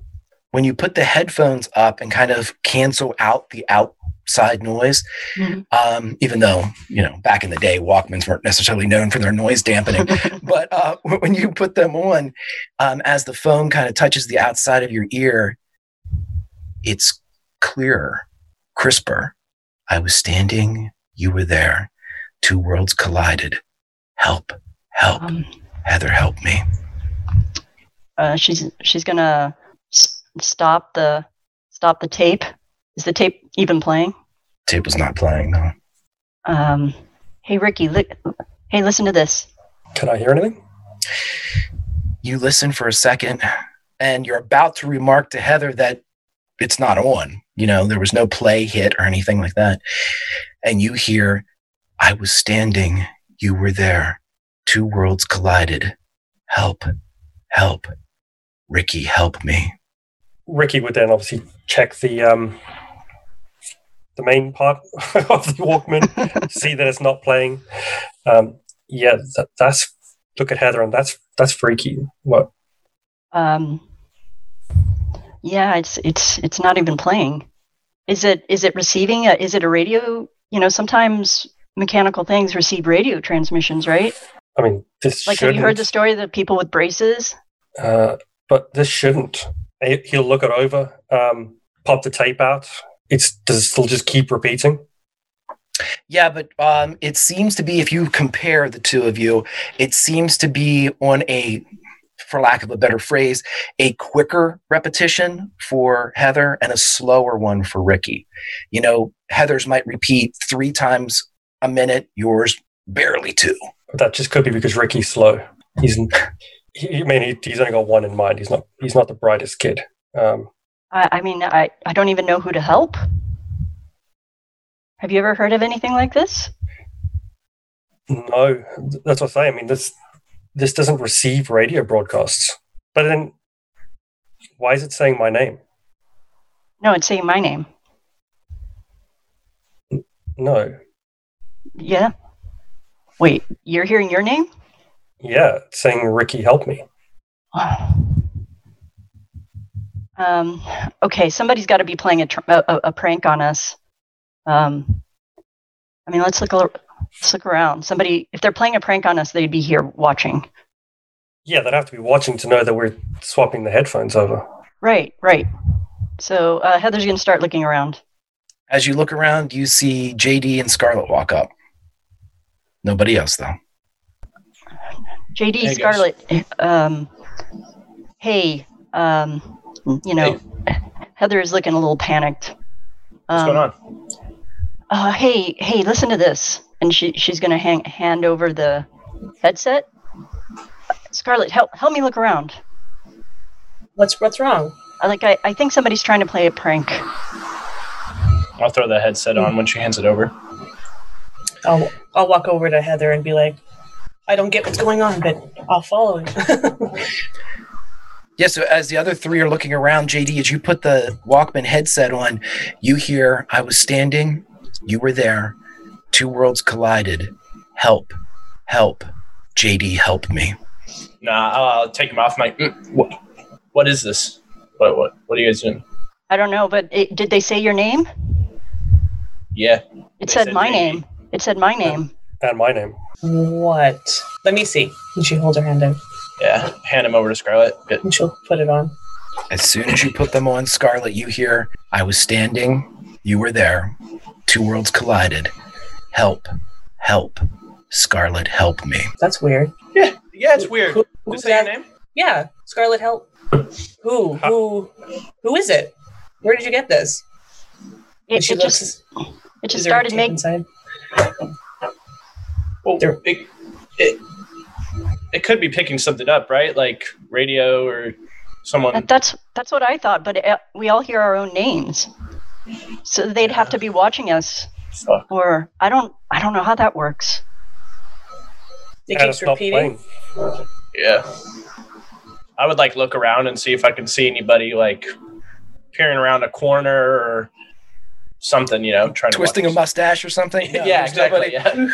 When you put the headphones up and kind of cancel out the outside noise, Mhm. um, even though, you know, back in the day, Walkmans weren't necessarily known for their noise dampening, (laughs) but uh, (laughs) when you put them on, um, as the phone kind of touches the outside of your ear, it's clearer, crisper. I was standing, you were there. Two worlds collided. Help, help. Um, Heather, help me. uh, she's she's gonna stop the stop the tape. Is the tape even playing? Tape was not playing, no. Um, hey Ricky, li- hey, listen to this. Can I hear anything? You listen for a second and you're about to remark to Heather that it's not on. You know, there was no play hit or anything like that. And you hear, I was standing, you were there. Two worlds collided. Help, help. Ricky, help me. Ricky would then obviously check the um, the main part (laughs) of the Walkman, (laughs) see that it's not playing. Um, yeah, that, that's look at Heather, and that's that's freaky. What? Um, yeah, it's it's it's not even playing. Is it is it receiving? A, is it a radio? You know, sometimes mechanical things receive radio transmissions, right? I mean, this Like, have shouldn't. you heard the story of the people with braces? uh, but this shouldn't. He- He'll look it over, um, pop the tape out. It's does it still just keep repeating? Yeah, but um, it seems to be if you compare the two of you, it seems to be on a, for lack of a better phrase, a quicker repetition for Heather and a slower one for Ricky. You know, Heather's might repeat three times a minute, yours barely two. But that just could be because Ricky's slow. He's, he, I mean, he, he's only got one in mind. He's not. He's not the brightest kid. Um, I, I mean, I, I don't even know who to help. Have you ever heard of anything like this? no, that's what I say. I mean, this this doesn't receive radio broadcasts. But then, why is it saying my name? No, it's saying my name. No. Yeah. Wait, you're hearing your name? Yeah, saying Ricky, help me. (sighs) Um, okay, somebody's got to be playing a, tr- a, a- a prank on us. Um, I mean, let's look. A, let's look around. Somebody, if they're playing a prank on us, they'd be here watching. Yeah, they'd have to be watching to know that we're swapping the headphones over. Right, right. So uh, Heather's going to start looking around. As you look around, you see JD and Scarlett walk up. Nobody else, though. JD, Hey, guys. Scarlett. Um, hey, um, you know, Heather is looking a little panicked. What's Um, going on? Uh, hey, hey, listen to this. And she she's gonna hang, hand over the headset. Scarlett, help help me look around. What's what's wrong? I like I, I think somebody's trying to play a prank. I'll throw the headset on when she hands it over. I'll I'll walk over to Heather and be like, I don't get what's going on, but I'll follow you. (laughs) Yeah, so as the other three are looking around, JD, as you put the Walkman headset on, you hear, I was standing, you were there, two worlds collided. Help, help, JD, help me. Nah, I'll, I'll take him off my. Mm, what? What is this? What? What? What are you guys doing? I don't know, but it, did they say your name? Yeah. It said, my name. It said my name. And my name. What? Let me see. And she holds her hand out. Yeah. Hand him over to Scarlett. Good. And she'll put it on. As soon as you put them on, Scarlett, you hear, I was standing, you were there, two worlds collided. Help, help, Scarlett, help me. That's weird. Yeah. Yeah, it's weird. Who, Did who's say your that? name? Yeah, Scarlett Help. (laughs) Who? Who? Who is it? Where did you get this? It, And she it just looks- it is just started tape making. Inside? Well, it, it, it could be picking something up, right? Like radio or someone. That, that's that's what I thought, but uh, we all hear our own names, so they'd have to be watching us. Fuck. Or I don't I don't know how that works. It keeps repeating. playing. Yeah. I would like look around and see if I can see anybody like peering around a corner or something, you know, trying to Twisting to a mustache or something? No, (laughs) yeah, there's nobody. exactly.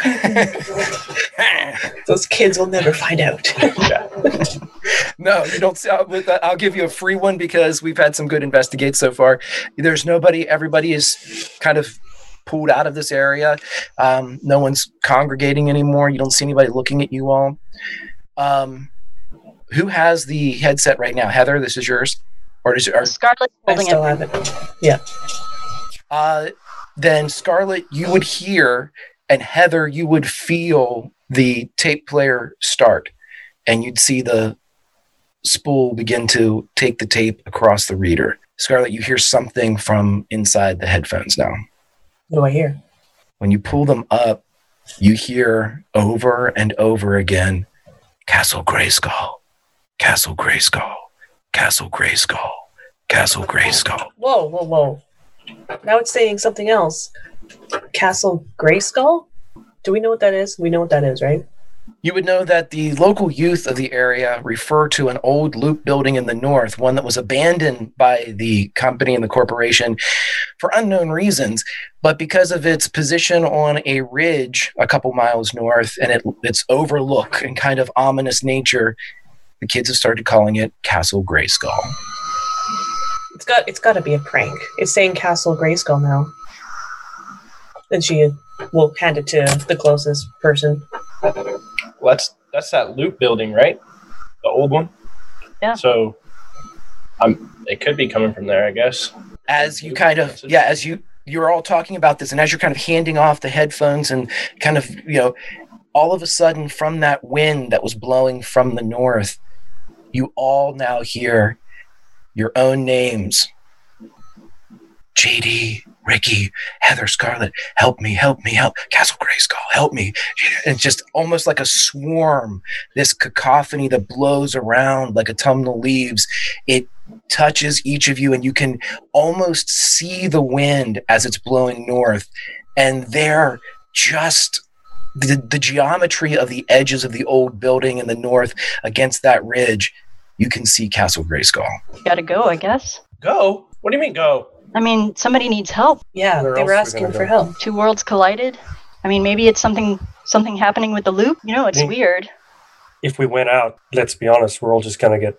Yeah. (laughs) Those kids will never find out. (laughs) No, you don't. See, I'll, with that, I'll give you a free one because we've had some good investigates so far. There's nobody. Everybody is kind of pulled out of this area. Um, no one's congregating anymore. You don't see anybody looking at you all. Um, who has the headset right now? Heather, this is yours, or does or, Scarlett I holding still it. have it. Yeah. Uh, then Scarlett, you would hear, and Heather, you would feel the tape player start, and you'd see the spool begin to take the tape across the reader. Scarlett, you hear something from inside the headphones now. What do I hear? When you pull them up, you hear over and over again Castle Grayskull, Castle Grayskull, Castle Grayskull, Castle Grayskull. Whoa, whoa, whoa. Now it's saying something else. Castle Grayskull? Do we know what that is? We know what that is, right? You would know that the local youth of the area refer to an old loop building in the north, one that was abandoned by the company and the corporation for unknown reasons. But because of its position on a ridge a couple miles north and it, its overlook and kind of ominous nature, the kids have started calling it Castle Grayskull. It's got it's got to be a prank. It's saying Castle Grayskull now. And she will hand it to the closest person. Well, that's that's that loop building, right? The old one. Yeah. So, um, it could be coming from there, I guess. as you kind of yeah as you you're all talking about this and as you're kind of handing off the headphones and kind of you know all of a sudden from that wind that was blowing from the north you all now hear your own names. Jd ricky heather scarlett help me help me help castle grayskull help me. It's just almost like a swarm this cacophony that blows around like autumnal leaves. It touches each of you and you can almost see the wind as it's blowing north. And they're just the, the geometry of the edges of the old building in the north against that ridge you can see castle grayskull Gotta go, I guess. Go? What do you mean go? I mean, somebody needs help. Yeah, Where they were are we asking for go? help. Two worlds collided. I mean, maybe it's something something happening with the loop. You know, it's Yeah. weird. If we went out, let's be honest, we're all just going to get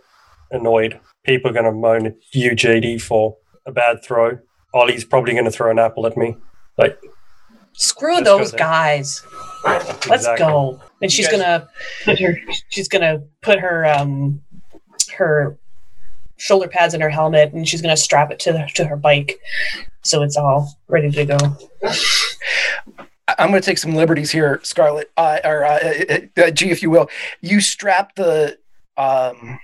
annoyed. People are going to moan at you, JD, for a bad throw. Ollie's probably going to throw an apple at me. Like, Screw Let's go those guys. Let's Exactly. go. And she's guys- gonna put her. She's gonna put her um her shoulder pads in her helmet, and she's gonna strap it to the, to her bike, so it's all ready to go. I'm going to take some liberties here, Scarlett, uh, or uh, uh, uh, G, if you will. You strap the um,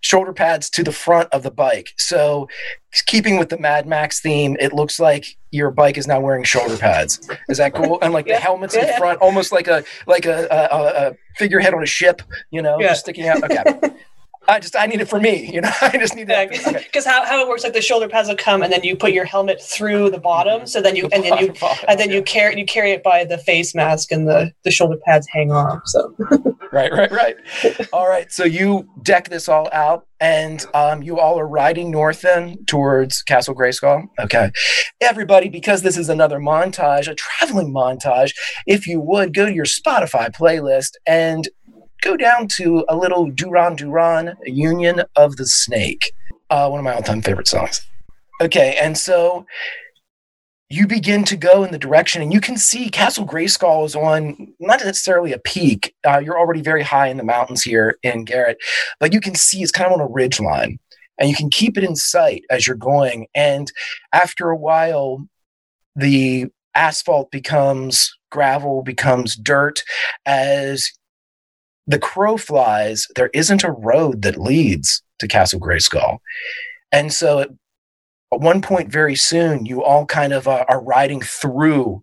shoulder pads to the front of the bike. So, keeping with the Mad Max theme, it looks like your bike is now wearing shoulder pads. Is that cool? And like the (laughs) Yeah. helmets in Yeah, yeah. front, almost like a like a, a, a, a figurehead on a ship. You know, Yeah. just sticking out. Okay. (laughs) I just I need it for me. You know, (laughs) I just need that. Okay. Because how, how it works, like the shoulder pads will come, and then you put your helmet through the bottom, so then you and then you and then you carry you carry it by the face mask, and the the shoulder pads hang off. So (laughs) right, right, right. all right. So you deck this all out, and um, you all are riding north then towards Castle Grayskull. Okay, everybody, because this is another montage, a traveling montage. If you would go to your Spotify playlist and go down to a little Duran Duran Union of the Snake, uh, one of my all-time favorite songs. Okay, and so you begin to go in the direction, and you can see Castle Grayskull is on not necessarily a peak. Uh, you're already very high in the mountains here in Garrett, but you can see it's kind of on a ridge line, and you can keep it in sight as you're going. And after a while, the asphalt becomes gravel, becomes dirt. As the crow flies, there isn't a road that leads to Castle Grayskull. And so at at one point very soon, you all kind of uh, are riding through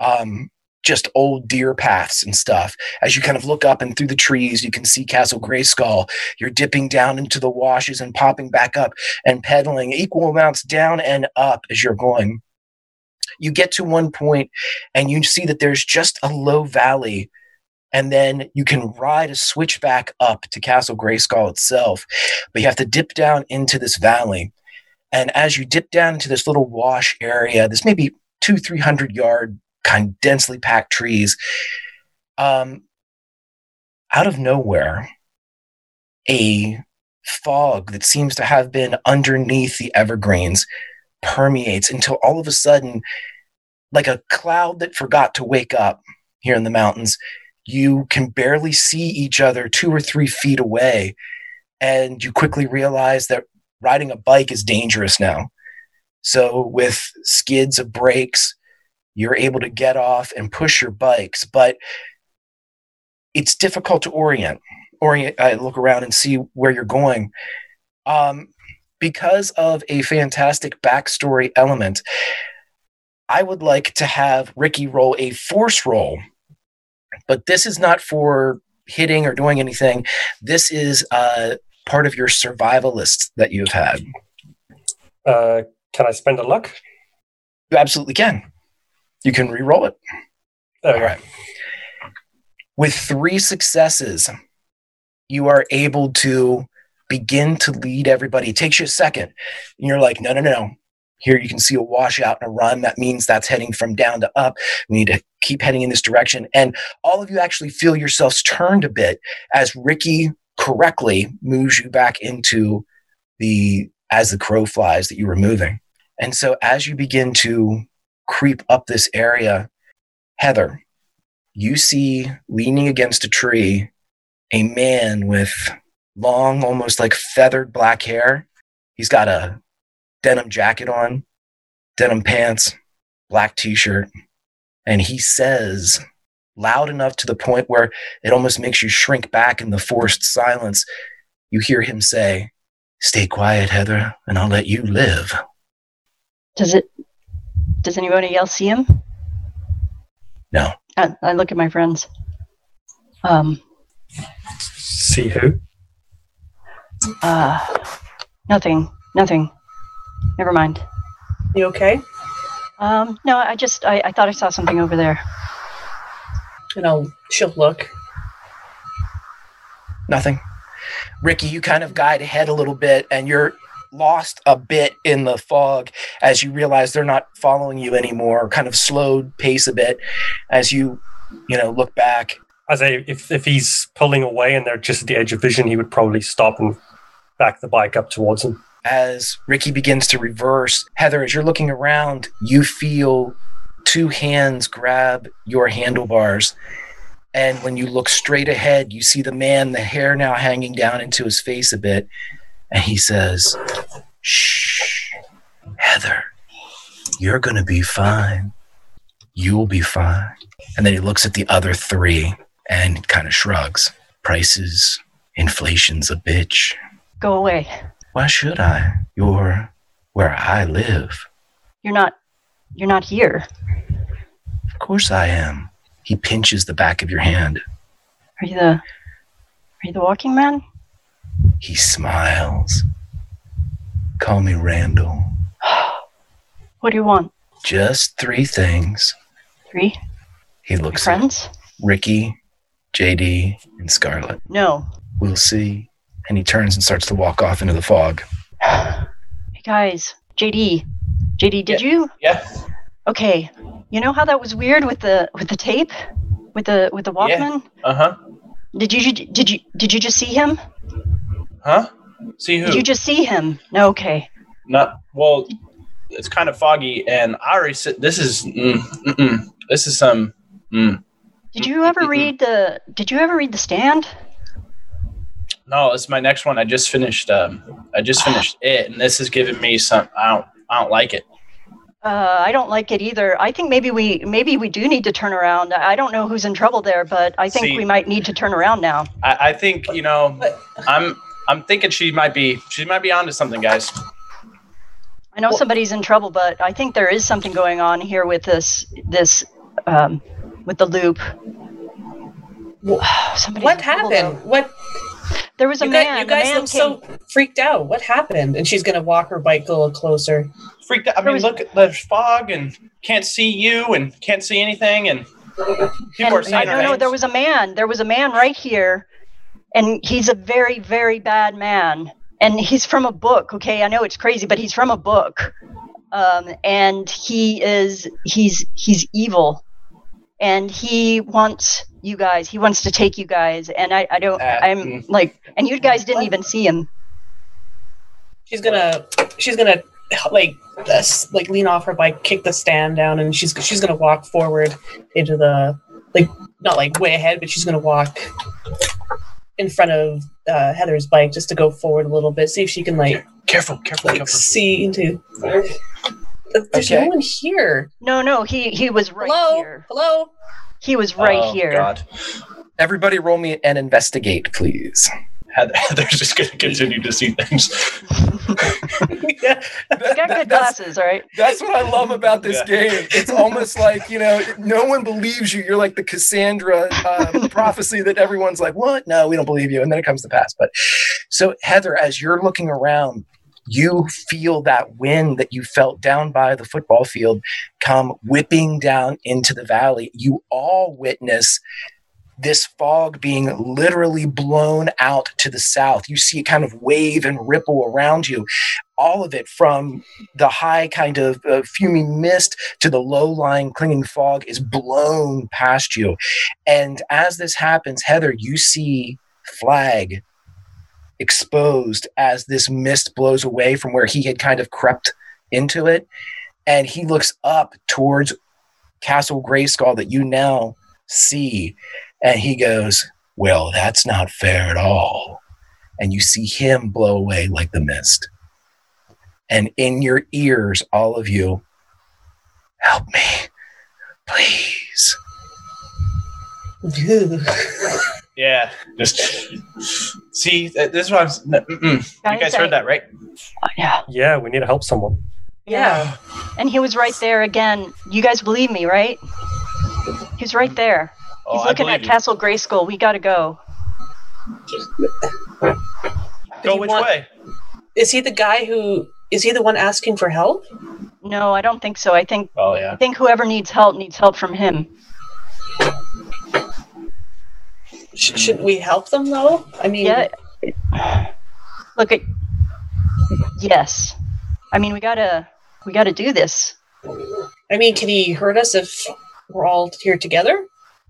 um, just old deer paths and stuff. As you kind of look up and through the trees, you can see Castle Grayskull. You're dipping down into the washes and popping back up and pedaling equal amounts down and up as you're going. You get to one point and you see that there's just a low valley and then you can ride a switchback up to Castle Grayskull itself, but you have to dip down into this valley. And as you dip down into this little wash area, this maybe two, three hundred yard kind of densely packed trees, um, out of nowhere, a fog that seems to have been underneath the evergreens permeates until all of a sudden, like a cloud that forgot to wake up here in the mountains, you can barely see each other two or three feet away. And you quickly realize that riding a bike is dangerous now. So, with skids of brakes, you're able to get off and push your bikes, but it's difficult to orient. Orient, uh, look around and see where you're going. Um, because of a fantastic backstory element, I would like to have Ricky roll a force roll, but this is not for hitting or doing anything. This is uh, part of your survivalist that you've had. Uh, can I spend a luck? You absolutely can. You can re-roll it. All right. With three successes, you are able to begin to lead everybody. It takes you a second. And you're like, no, no, no, no. Here you can see a washout and a run. That means that's heading from down to up. We need to keep heading in this direction. And all of you actually feel yourselves turned a bit as Ricky correctly moves you back into the as the crow flies that you were moving. And so as you begin to creep up this area, Heather, you see leaning against a tree a man with long, almost like feathered black hair. He's got a denim jacket on, denim pants, black t shirt. And he says, loud enough to the point where it almost makes you shrink back in the forced silence, you hear him say, Stay quiet, Heather, and I'll let you live. Does it? Does anybody else see him? No. I, I look at my friends. Um. See who? Uh. Nothing. Nothing. Never mind. You okay? Um. No, I just I, I thought I saw something over there. And I'll she'll look. Nothing. Ricky, you kind of guide ahead a little bit and you're lost a bit in the fog as you realize they're not following you anymore, kind of slowed pace a bit as you, you know, look back. As a, if, if he's pulling away and they're just at the edge of vision, he would probably stop and back the bike up towards him. As Ricky begins to reverse, Heather, as you're looking around, you feel two hands grab your handlebars. And when you look straight ahead, you see the man, the hair now hanging down into his face a bit. And he says, Shh, Heather, you're going to be fine. You'll be fine. And then he looks at the other three and kind of shrugs. Prices, inflation's a bitch. Go away. Why should I? You're where I live. You're not. You're not here. Of course I am. He pinches the back of your hand. Are you the? Are you the walking man? He smiles. Call me Randall. (gasps) What do you want? Just three things. Three He looks friends? at Ricky, JD, and Scarlett. No. We'll see. And he turns and starts to walk off into the fog. Hey guys, JD, JD, did you? Yeah. Okay. You know how that was weird with the with the tape, with the with the Walkman. Uh huh. Did you did you did you just see him? Huh? See who? Did you just see him? No. Okay. Not well. It's kind of foggy, and I already said this is mm, mm-mm. this is some. Mm. Did you ever read the Did you ever read the Stand? No, it's my next one. I just finished. Um, I just finished (sighs) it, and this is giving me some. I don't. I don't like it. Uh, I don't like it either. I think maybe we maybe we do need to turn around. I don't know who's in trouble there, but I think See- we might need to turn around now. I, I think you know. I'm. I'm thinking she might be. She might be onto something, guys. I know somebody's in trouble, but I think there is something going on here with this this um, with the loop. (sighs) Somebody's what in trouble, happened? What? There was a you man. Guys, you guys man look so freaked out. What happened? And she's gonna walk her bike a little closer. Freaked out. I mean, look at the fog and can't see you and can't see anything, and people are And saying I her don't know. There was a man. There was a man right here, and he's a very, very bad man. And he's from a book. Okay, I know it's crazy, but he's from a book. Um, and he is he's he's evil, and he wants you guys. He wants to take you guys. And I I don't. Uh, I'm mm. like, and you guys didn't even see him. She's gonna. She's gonna like this, like lean off her bike, kick the stand down, and she's she's gonna walk forward into the like not like way ahead, but she's gonna walk in front of uh, Heather's bike just to go forward a little bit, see if she can like careful, careful, like, careful. see into. There's Okay. no one here. No, no, he he was right Hello, here. hello. He was right Oh, here. God. Everybody roll me an investigate, please. (laughs) Heather's just going to continue to see things. (laughs) He's got good glasses, all right. That's what I love about this Yeah. game. It's almost like, you know, no one believes you. You're like the Cassandra uh, (laughs) prophecy that everyone's like, what? No, we don't believe you. And then it comes to pass. But so, Heather, as you're looking around, you feel that wind that you felt down by the football field come whipping down into the valley. You all witness this fog being literally blown out to the south. You see it kind of wave and ripple around you. All of it from the high kind of uh, fuming mist to the low lying clinging fog is blown past you. And as this happens, Heather, you see Flag exposed as this mist blows away from where he had kind of crept into it. And he looks up towards Castle Grayskull that you now see. And he goes, Well, that's not fair at all. And you see him blow away like the mist. And in your ears, all of you, help me, please. (laughs) Yeah, just see. Uh, this is what I'm. s- n- mm-mm. You guys heard that, right? Oh, yeah. Yeah, we need to help someone. Yeah. And he was right there again. You guys believe me, right? He's right there. Oh, He's I looking at you. Castle School. We gotta go. Go which way? Is he the guy who is he the one asking for help? No, I don't think so. I think Oh yeah. I think whoever needs help needs help from him. Sh- shouldn't we help them though? I mean, Yeah. Look at Yes. I mean, we gotta we gotta do this. I mean, can he hurt us if we're all here together?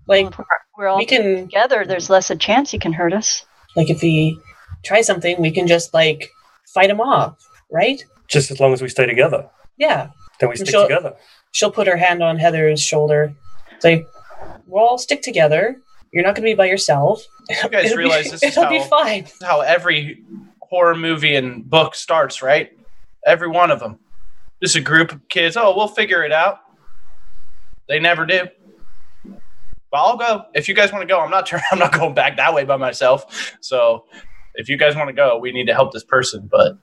Like We're all we can together. There's less a chance he can hurt us. like if we try something, we can just like fight him off, right? Just as long as we stay together, Yeah. then we stick she'll- together. She'll put her hand on Heather's shoulder. Say, we'll all stick together. You're not going to be by yourself. You guys (laughs) It'll be- realize this is (laughs) it'll how, be fine. how every horror movie and book starts, right? Every one of them. Just a group of kids. Oh, we'll figure it out. They never do. But I'll go if you guys want to go. I'm not. Turn, (laughs) I'm not going back that way by myself. So, if you guys want to go, we need to help this person. But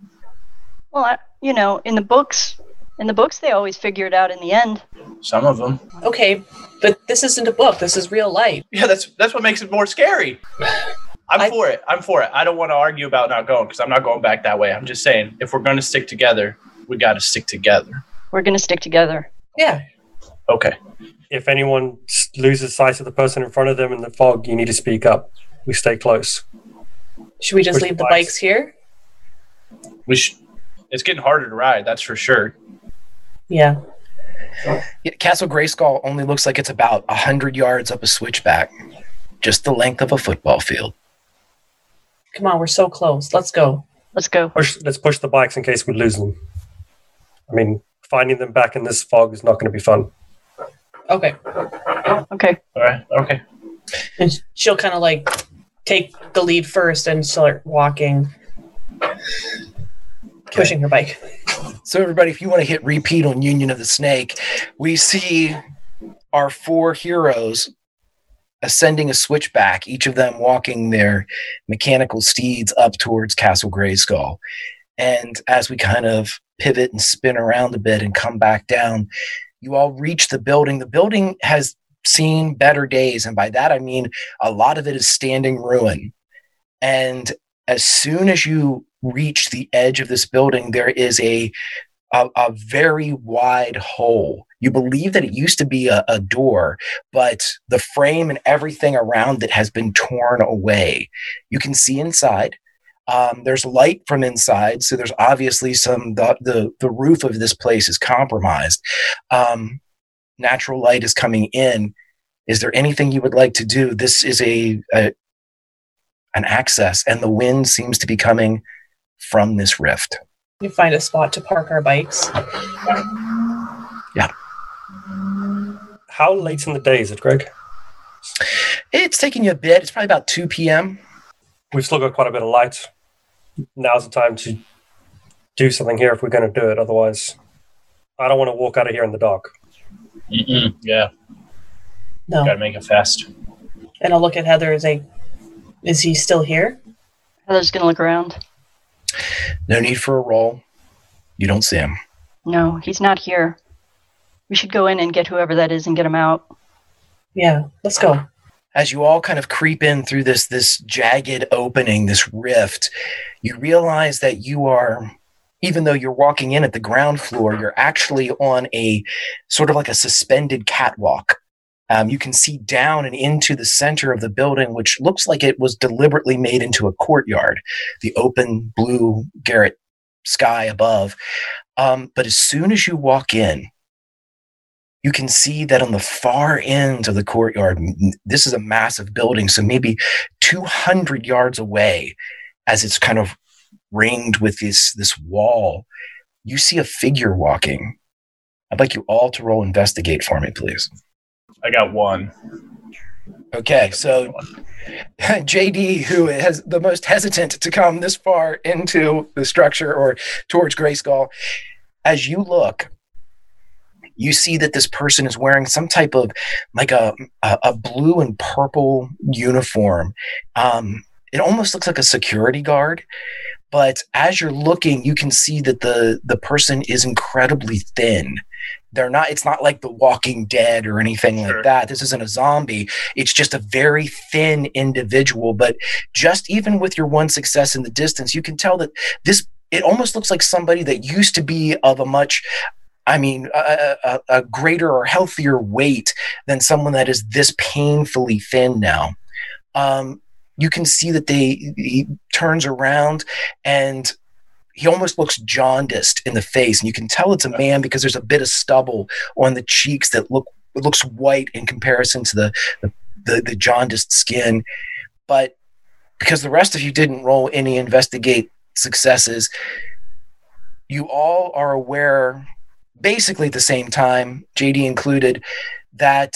Well, I, you know, in the books, in the books, they always figure it out in the end. some of them. Okay, but this isn't a book. This is real life. Yeah, that's that's what makes it more scary. I'm for it. I'm for it. I don't want to argue about not going because I'm not going back that way. I'm just saying if we're going to stick together, we got to stick together. We're gonna stick together. Yeah. Okay. If anyone loses sight of the person in front of them in the fog, you need to speak up. We stay close. Should we just Push leave the the bikes. bikes here? We sh- It's getting harder to ride. That's for sure. Yeah. Yeah, Castle Grayskull only looks like it's about a hundred yards up a switchback, just the length of a football field. Come on, we're so close. Let's go. Let's go. Push, let's push the bikes in case we lose them. I mean, finding them back in this fog is not going to be fun. Okay. Okay. All right. Okay. And she'll kind of like take the lead first and start walking, pushing her bike. So, everybody, if you want to hit repeat on Union of the Snake, we see our four heroes ascending a switchback, each of them walking their mechanical steeds up towards Castle Grayskull. And as we kind of pivot and spin around a bit and come back down, you all reach the building. The building has seen better days. And by that, I mean a lot of it is standing ruin. And as soon as you reach the edge of this building, there is a a, a very wide hole. You believe that it used to be a, a door, but the frame and everything around it has been torn away. You can see inside. Um, there's light from inside, so there's obviously some the the, the roof of this place is compromised. Um, natural light is coming in. Is there anything you would like to do? This is a, a an access, and the wind seems to be coming from this rift. We find a spot to park our bikes. Yeah. How late in the day is it, Greg? It's taking you a bit. It's probably about 2 p.m. We've still got quite a bit of light. Now's the time to do something here if we're going to do it. Otherwise, I don't want to walk out of here in the dark. Mm-mm. Yeah. No. Got to make it fast. And I'll look at Heather and say, Is he still here? Heather's gonna look around. No need for a roll. You don't see him. No, he's not here. We should go in and get whoever that is and get him out. Yeah, let's go. As you all kind of creep in through this this jagged opening, this rift, you realize that you are even though you're walking in at the ground floor, you're actually on a sort of like a suspended catwalk. Um, you can see down and into the center of the building, which looks like it was deliberately made into a courtyard. The open blue Garrett sky above. Um, but as soon as you walk in, you can see that on the far end of the courtyard, this is a massive building, so maybe 200 yards away, as it's kind of ringed with this this wall, you see a figure walking. I'd like you all to roll investigate for me, please. I got one. Okay, so (laughs) JD, who has the most hesitant to come this far into the structure or towards Grayskull, as you look, you see that this person is wearing some type of like a a, blue and purple uniform. Um, it almost looks like a security guard, but as you're looking, you can see that the the person is incredibly thin. They're not. It's not like The Walking Dead or anything like that. This isn't a zombie. It's just a very thin individual. But just even with your one success in the distance, you can tell that this. It almost looks like somebody that used to be of a much I mean, a, a, a, greater or healthier weight than someone that is this painfully thin now. Um, you can see that they he turns around and he almost looks jaundiced in the face, and you can tell it's a man because there's a bit of stubble on the cheeks that look looks white in comparison to the the, the, the jaundiced skin. But because the rest of you didn't roll any investigate successes, you all are aware basically at the same time, JD included, that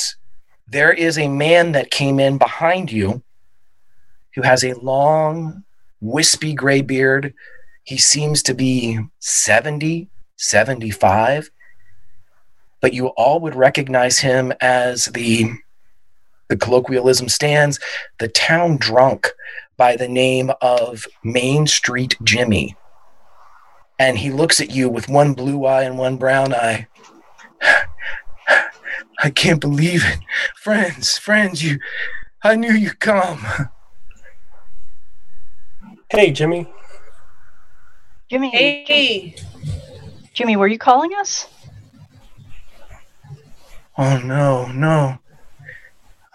there is a man that came in behind you who has a long, wispy gray beard. He seems to be 70, 75, but you all would recognize him as the the colloquialism stands, the town drunk by the name of Main Street Jimmy and he looks at you with one blue eye and one brown eye. (sighs) I can't believe it. Friends, friends, you I knew you'd come. Hey, Jimmy. Jimmy. Hey. Jimmy, were you calling us? Oh no, no.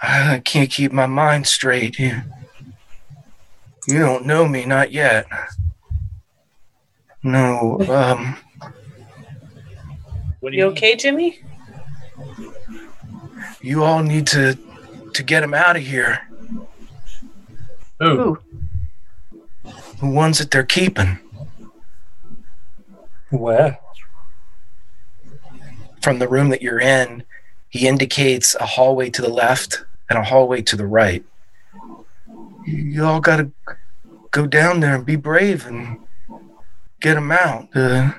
I can't keep my mind straight. You, you don't know me, not yet. No, um. What you okay, Jimmy? You all need to to get him out of here. Who? The ones that they're keeping. Where? From the room that you're in, he indicates a hallway to the left and a hallway to the right. You all gotta go down there and be brave and get him out. Uh,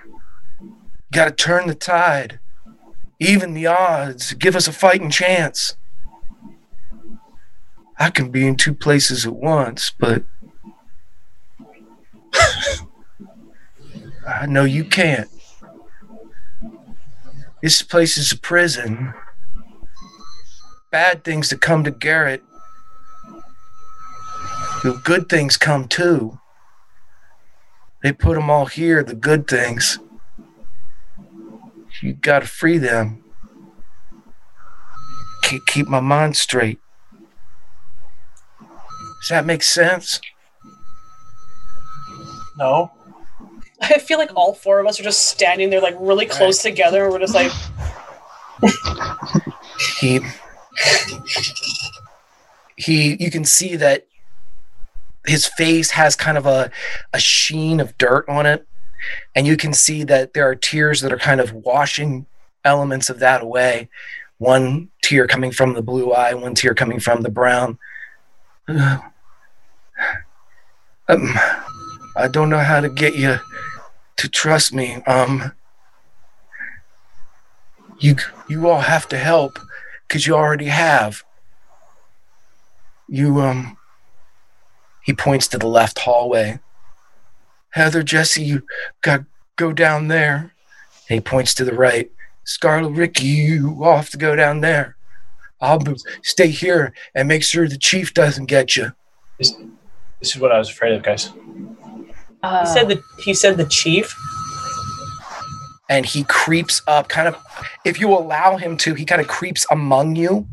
Got to turn the tide, even the odds, give us a fighting chance. I can be in two places at once, but (laughs) I know you can't. This place is a prison. Bad things that come to Garrett. The good things come too. They put them all here, the good things. You got to free them. Can't keep my mind straight. Does that make sense? No. (laughs) I feel like all four of us are just standing there, like really close together, and we're just like, (laughs) he he you can see that his face has kind of a, a sheen of dirt on it. And you can see that there are tears that are kind of washing elements of that away. One tear coming from the blue eye, one tear coming from the brown. (sighs) Um, I don't know how to get you to trust me. Um, you you all have to help because you already have. You um he points to the left hallway. Heather, Jesse, you got go down there. And he points to the right. Scarlett, Ricky, you all have to go down there. I'll be, stay here and make sure the chief doesn't get you. This, this is what I was afraid of, guys. He said oh. the he said the chief. and he creeps up kind of if you allow him to he kind of creeps among you.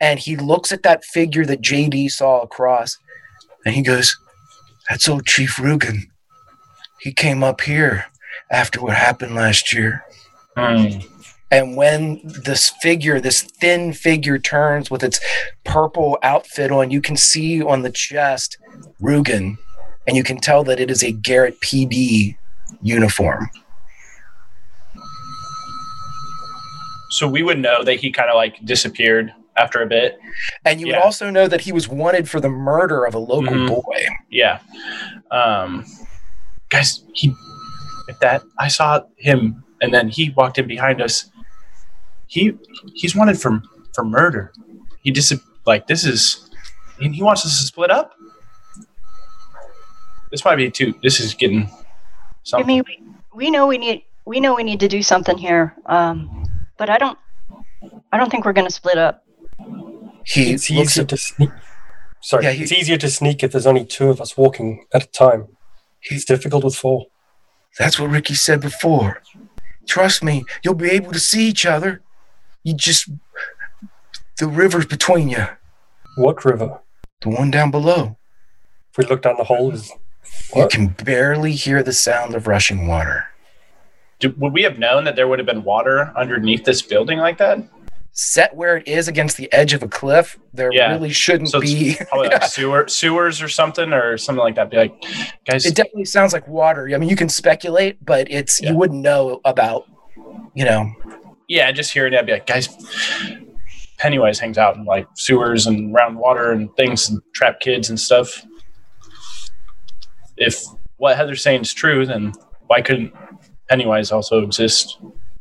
And he looks at that figure that jd saw across and he goes that's old chief rugen. He came up here after what happened last year. Hmm. And when this figure this thin figure turns with its purple outfit on you can see on the chest rugen and you can tell that it is a garrett pd uniform So we would know that he kind of like disappeared after a bit. And you would also know that he was wanted for the murder of a local Mhm. boy. Yeah. Um, guys, he if that I saw him, and then he walked in behind us. He he's wanted for for murder. He just like this is, and he wants us to split up. This might be too. This is getting something. Jimmy, we, we know we need we know we need to do something here. Um, but I don't I don't think we're going to split up. He it's easier to sneak. Sorry, Yeah, he- it's easier to sneak if there's only two of us walking at a time. It's difficult with four. That's what Ricky said before. Trust me, you'll be able to see each other. You just the river's between you. What river? The one down below. If we look down the hole, is You can barely hear the sound of rushing water. Do, would we have known that there would have been water underneath this building like that? Set where it is against the edge of a cliff, there Yeah. really shouldn't So be. it's (laughs) probably like sewer, sewers or something or something like that. Be like, guys, It definitely sounds like water. I mean, you can speculate, but it's you wouldn't know about, you know. yeah, just hearing that, be like, guys, Pennywise hangs out in like sewers and around water and things and trap kids and stuff. If what Heather's saying is true, then why couldn't Pennywise also exist?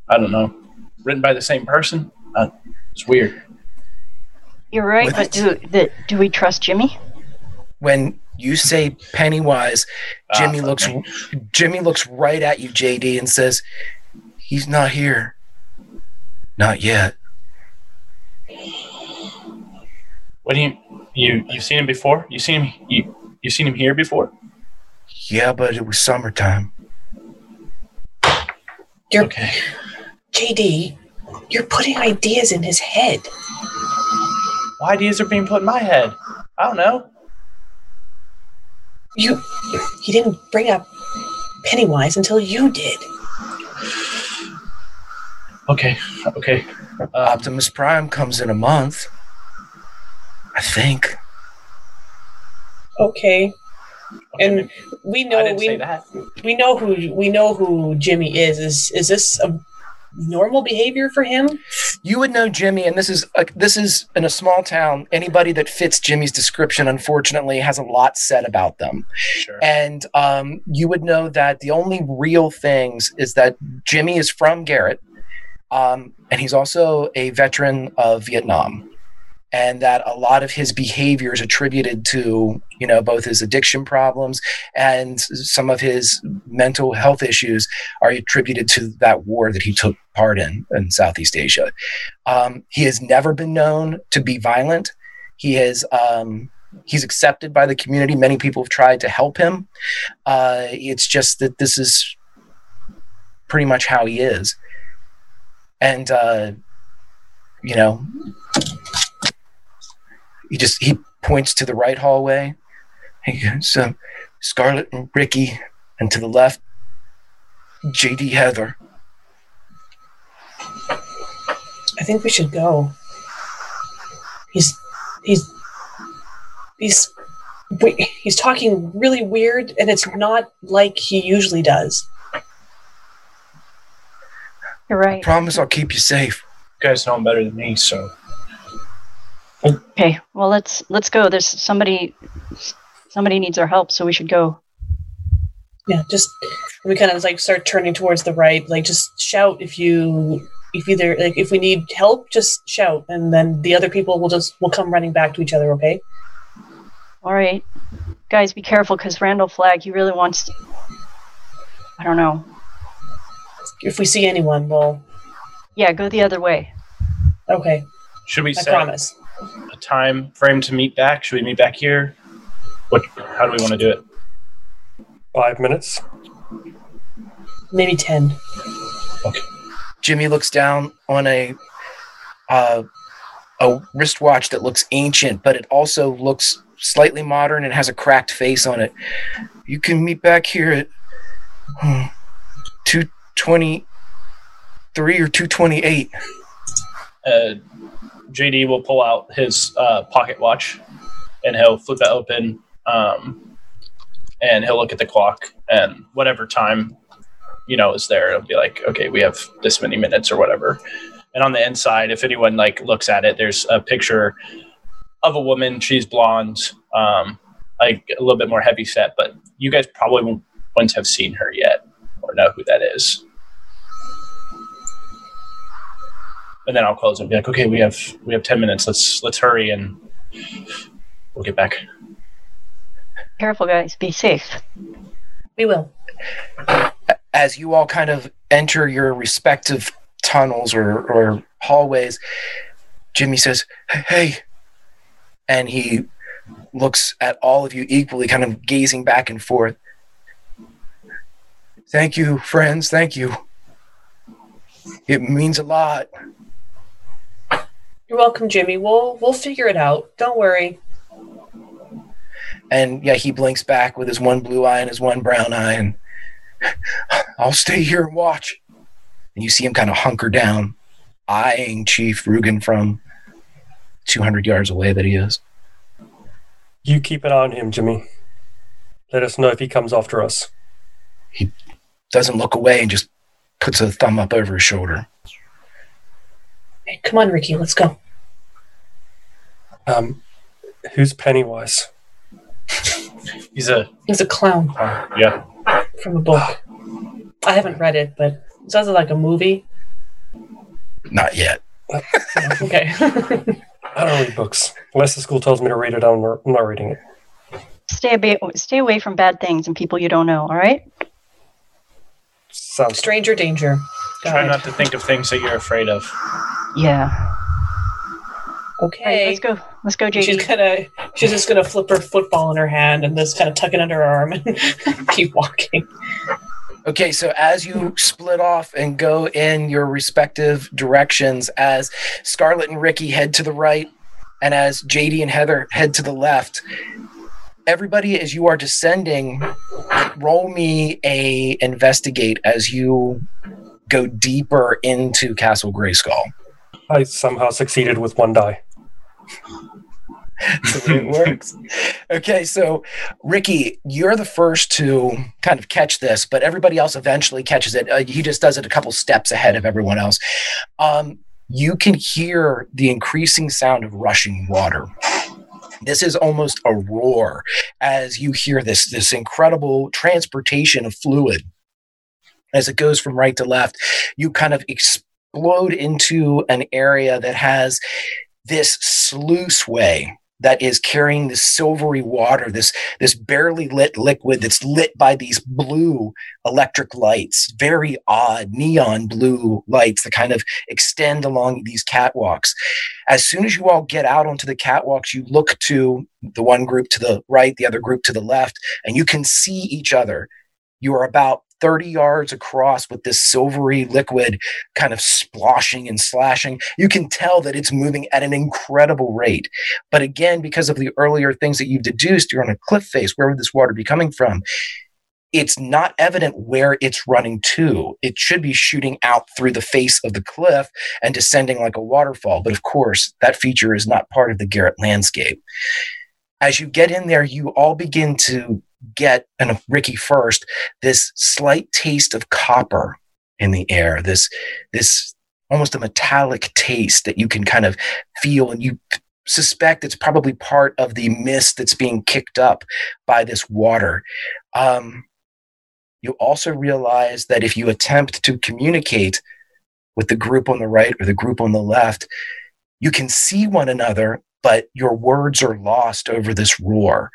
I don't know. Written by the same person? Uh, it's weird. You're right, but do the, do we trust Jimmy? When you say Pennywise, Ah, Jimmy fuck looks me. Jimmy looks right at you, JD, and says, "He's not here. Not yet." What do you you you've seen him before? You seen him you you seen him here before? Yeah, but it was summertime. You're, Okay. JD, you're putting ideas in his head. Why ideas are being put in my head? I don't know. You, he didn't bring up Pennywise until you did. Okay. Okay. Uh, Optimus Prime comes in a month. I think. Okay. And we know we that. we know who we know who Jimmy is. Is is this a normal behavior for him? You would know Jimmy, and this is a, this is in a small town. Anybody that fits Jimmy's description, unfortunately, has a lot said about them. Sure. And um, you would know that the only real things is that Jimmy is from Garrett, um, and he's also a veteran of Vietnam, and that a lot of his behavior is attributed to you know both his addiction problems and some of his mental health issues are attributed to that war that he took part in in Southeast Asia. Um, he has never been known to be violent. He has. Um, He's accepted by the community. Many people have tried to help him. Uh, it's just that this is pretty much how he is. And, uh, you know, he just he points to the right hallway. He goes, uh, Scarlett and Ricky, and to the left, JD Heather. I think we should go. He's he's he's he's talking really weird, and it's not like he usually does. You're right. Promise I'll keep you safe. You guys know him better than me, so Okay, well let's let's go. There's somebody somebody needs our help, so we should go. Yeah, just we kind of like start turning towards the right. Like just shout if you if either like if we need help, just shout, and then the other people will just will come running back to each other. Okay. All right, guys, be careful because Randall Flagg he really wants. To, I don't know. If we see anyone, we'll Yeah, go the other way. okay. should we I set promise. A time frame to meet back? Should we meet back here? What? How do we want to do it? Five minutes. Maybe ten. Okay. Jimmy looks down on a uh, a wristwatch that looks ancient, but it also looks slightly modern and has a cracked face on it. You can meet back here at hmm, two twenty three or two twenty eight. uh, JD will pull out his uh, pocket watch and he'll flip it open um, and he'll look at the clock and whatever time you know is there it'll be like okay we have this many minutes or whatever and on the inside, if anyone like looks at it, there's a picture of a woman. She's blonde, um, like a little bit more heavy set, but you guys probably won't, have seen her yet or know who that is. And then I'll close and be like, okay, we have we have ten minutes. Let's let's hurry and we'll get back. Careful, guys. Be safe. We will. As you all kind of enter your respective tunnels or, or hallways, Jimmy says, Hey. And he looks at all of you equally, kind of gazing back and forth. Thank you, friends. Thank you. It means a lot. You're welcome, Jimmy. We'll we'll figure it out. Don't worry. And yeah, he blinks back with his one blue eye and his one brown eye, and (sighs) I'll stay here and watch. And you see him kind of hunker down, eyeing Chief Rugen from 200 yards away that he is. You keep an eye on him, Jimmy. Let us know if he comes after us. He doesn't look away and just puts a thumb up over his shoulder. Hey, come on, Ricky. Let's go. Um, who's Pennywise? He's a He's a clown yeah. from a book. I haven't read it, but it sounds like a movie. Not yet. (laughs) Okay. (laughs) I don't read books unless the school tells me to read it. I'm not, I'm not reading it. Stay away, stay away from bad things and people you don't know. All right. Sounds Stranger danger. Got Try it. not to think of things that you're afraid of. Yeah. All right, Okay. let's go. Let's go, JD. She's JD. gonna she's just gonna flip her football in her hand and just kind of tuck it under her arm and (laughs) keep walking. Okay, so as you split off and go in your respective directions, as Scarlett and Ricky head to the right, and as JD and Heather head to the left, everybody, as you are descending, roll me a investigate as you go deeper into Castle Grayskull. I somehow succeeded with one die. The way it works. Okay, so Ricky, you're the first to kind of catch this, but everybody else eventually catches it. Uh, he just does it a couple steps ahead of everyone else. Um, you can hear the increasing sound of rushing water. This is almost a roar as you hear this this incredible transportation of fluid as it goes from right to left. You kind of explode into an area that has this sluice way that is carrying this silvery water, this this barely lit liquid that's lit by these blue electric lights, very odd neon blue lights that kind of extend along these catwalks. As soon as you all get out onto the catwalks, you look to the one group to the right, the other group to the left, and you can see each other. You are about 30 yards across with this silvery liquid kind of splashing and slashing. You can tell that it's moving at an incredible rate. But again, because of the earlier things that you've deduced, you're on a cliff face. Where would this water be coming from? It's not evident where it's running to. It should be shooting out through the face of the cliff and descending like a waterfall. But of course, that feature is not part of the Garrett landscape. As you get in there, you all begin to get, and Ricky first, this slight taste of copper in the air, this, this almost a metallic taste that you can kind of feel and you suspect it's probably part of the mist that's being kicked up by this water. Um, you also realize that if you attempt to communicate with the group on the right or the group on the left, you can see one another, but your words are lost over this roar.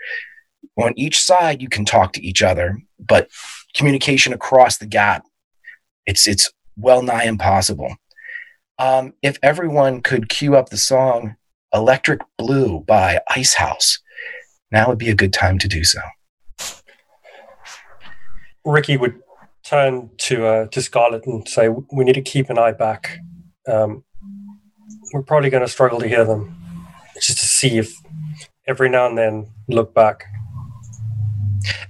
On each side, you can talk to each other, but communication across the gap, it's it's well nigh impossible. Um, if everyone could cue up the song "Electric Blue" by Icehouse, now would be a good time to do so. Ricky would turn to uh, to Scarlett and say, "We need to keep an eye back. Um, we're probably going to struggle to hear them, just to see if every now and then look back."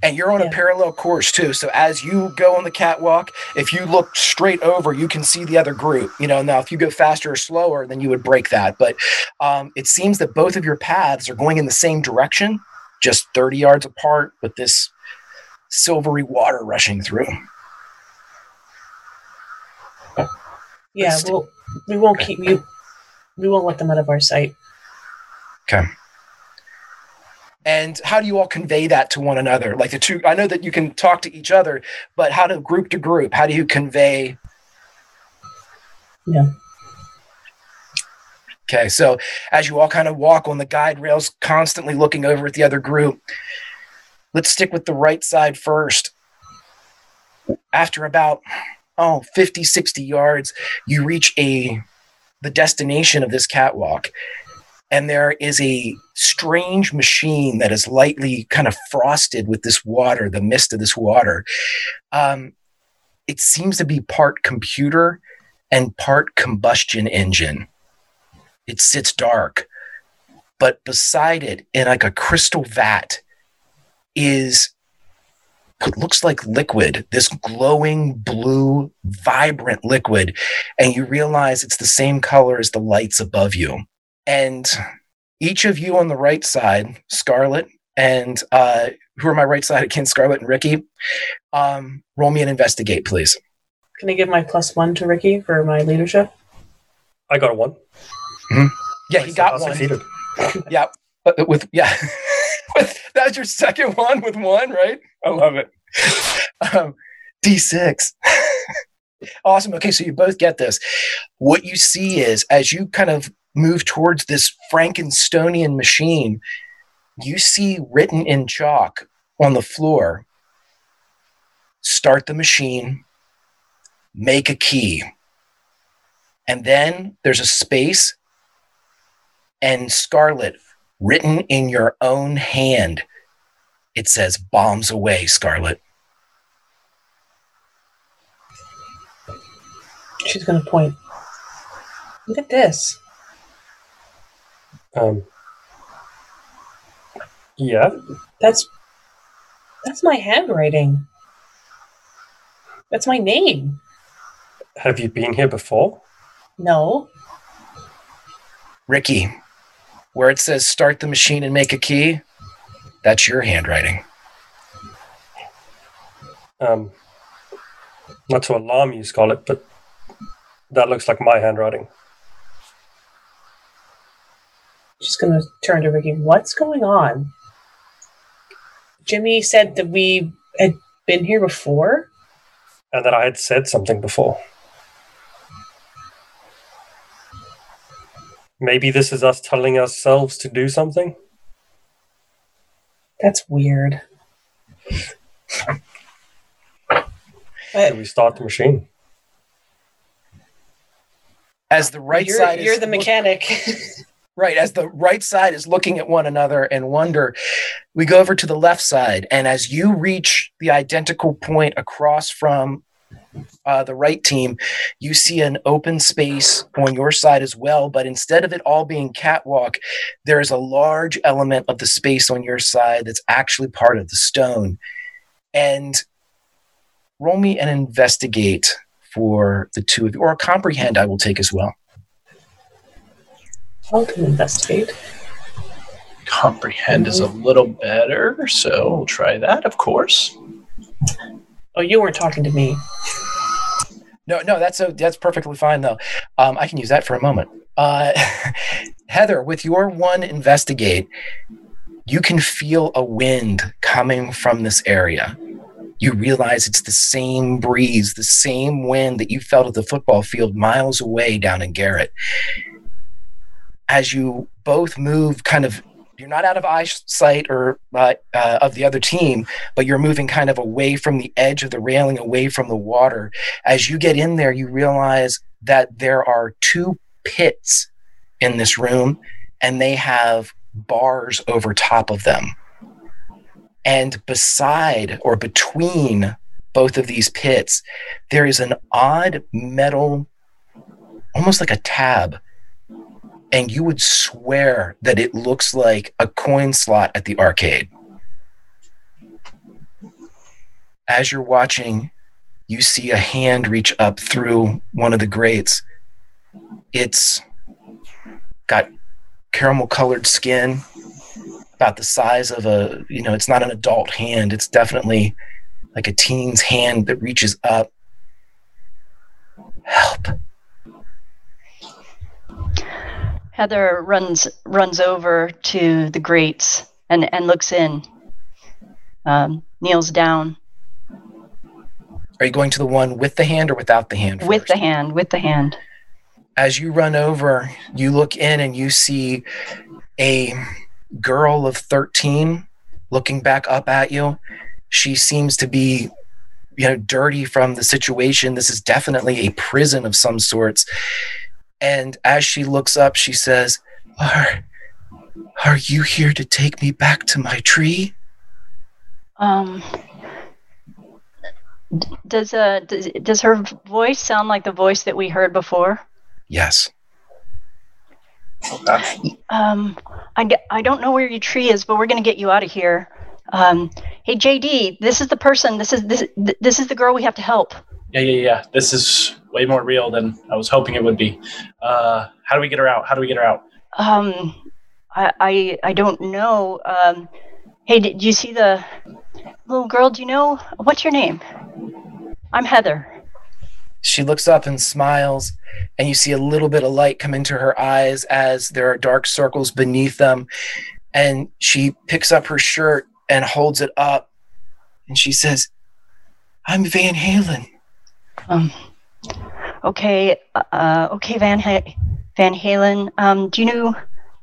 And you're on a parallel course too. So as you go on the catwalk, if you look straight over, you can see the other group. You know, now if you go faster or slower, then you would break that. But um, it seems that both of your paths are going in the same direction, just 30 yards apart, with this silvery water rushing through. Yeah, we'll We won't keep you. We won't let them out of our sight. Okay. And how do you all convey that to one another? Like the two, I know that you can talk to each other, but how to group to group? How do you convey? Yeah. Okay, so as you all kind of walk on the guide rails, constantly looking over at the other group, let's stick with the right side first. After about, oh, 50, 60 yards, you reach a the destination of this catwalk and there is a strange machine that is lightly kind of frosted with this water, the mist of this water. Um, it seems to be part computer and part combustion engine. It sits dark, but beside it, in like a crystal vat, is what looks like liquid, this glowing blue, vibrant liquid. And you realize it's the same color as the lights above you. And each of you on the right side, Scarlett and uh, who are my right side again, Scarlett and Ricky, um, roll me an investigate, please. Can I give my plus one to Ricky for my leadership? I got a one. Mm-hmm. Yeah, he got one. succeeded. (laughs) yeah, but with yeah, (laughs) with, that was your second one with one, right? I love it. Um, D6. (laughs) awesome. Okay, so you both get this. What you see is as you kind of move towards this Frankensteinian machine, you see written in chalk on the floor start the machine, make a key. And then there's a space and Scarlett written in your own hand. It says bombs away, Scarlett. She's going to point. Look at this. Um, yeah. That's that's my handwriting. That's my name. Have you been here before? No. Ricky, where it says start the machine and make a key, that's your handwriting. Um, not to alarm you, Scarlett, but that looks like my handwriting. She's going to turn to Ricky. What's going on? Jimmy said that we had been here before. And that I had said something before. Maybe this is us telling ourselves to do something? That's weird. (laughs) Should we start the machine? As the right you're, side you're is the mechanic. (laughs) Right, as the right side is looking at one another and wonder, we go over to the left side, and as you reach the identical point across from uh, the right team, you see an open space on your side as well. But instead of it all being catwalk, there is a large element of the space on your side that's actually part of the stone. And roll me and investigate for the two of you, or comprehend, I will take as well. I'll can investigate. Comprehend is a little better, so we'll try that, of course. Oh, you weren't talking to me. No, no, that's a, that's perfectly fine though. Um, I can use that for a moment. Uh, (laughs) Heather, with your one investigate, you can feel a wind coming from this area. You realize it's the same breeze, the same wind that you felt at the football field miles away down in Garrett. As you both move, kind of, you're not out of eyesight or uh, uh, of the other team, but you're moving kind of away from the edge of the railing, away from the water. As you get in there, you realize that there are two pits in this room, and they have bars over top of them. And beside or between both of these pits, there is an odd metal, almost like a tab. And you would swear that it looks like a coin slot at the arcade. As you're watching, you see a hand reach up through one of the grates. It's got caramel colored skin, about the size of a, you know, it's not an adult hand. It's definitely like a teen's hand that reaches up. Help. Heather runs runs over to the grates and and looks in. Um, kneels down Are you going to the one with the hand or without the hand? with the hand. With the hand. as you run over, you look in and you see a girl of 13 looking back up at you. She seems to be, you know, dirty from the situation. This is definitely a prison of some sorts. And as she looks up, she says, Are, are you here to take me back to my tree? Um, does uh does, does her voice sound like the voice that we heard before? Yes. Um, I, I don't know where your tree is, but we're gonna get you out of here. Um, hey JD, this is the person. This is this this is the girl we have to help. Yeah, yeah, yeah. This is way more real than I was hoping it would be. Uh, how do we get her out? How do we get her out? Um, I I, I don't know. Um, hey, did you see the little girl? Do you know what's your name? I'm Heather. She looks up and smiles, and you see a little bit of light come into her eyes as there are dark circles beneath them. And she picks up her shirt and holds it up, and she says, I'm Van Halen. Um, okay, uh, okay, Van ha- Van Halen. Um, do you know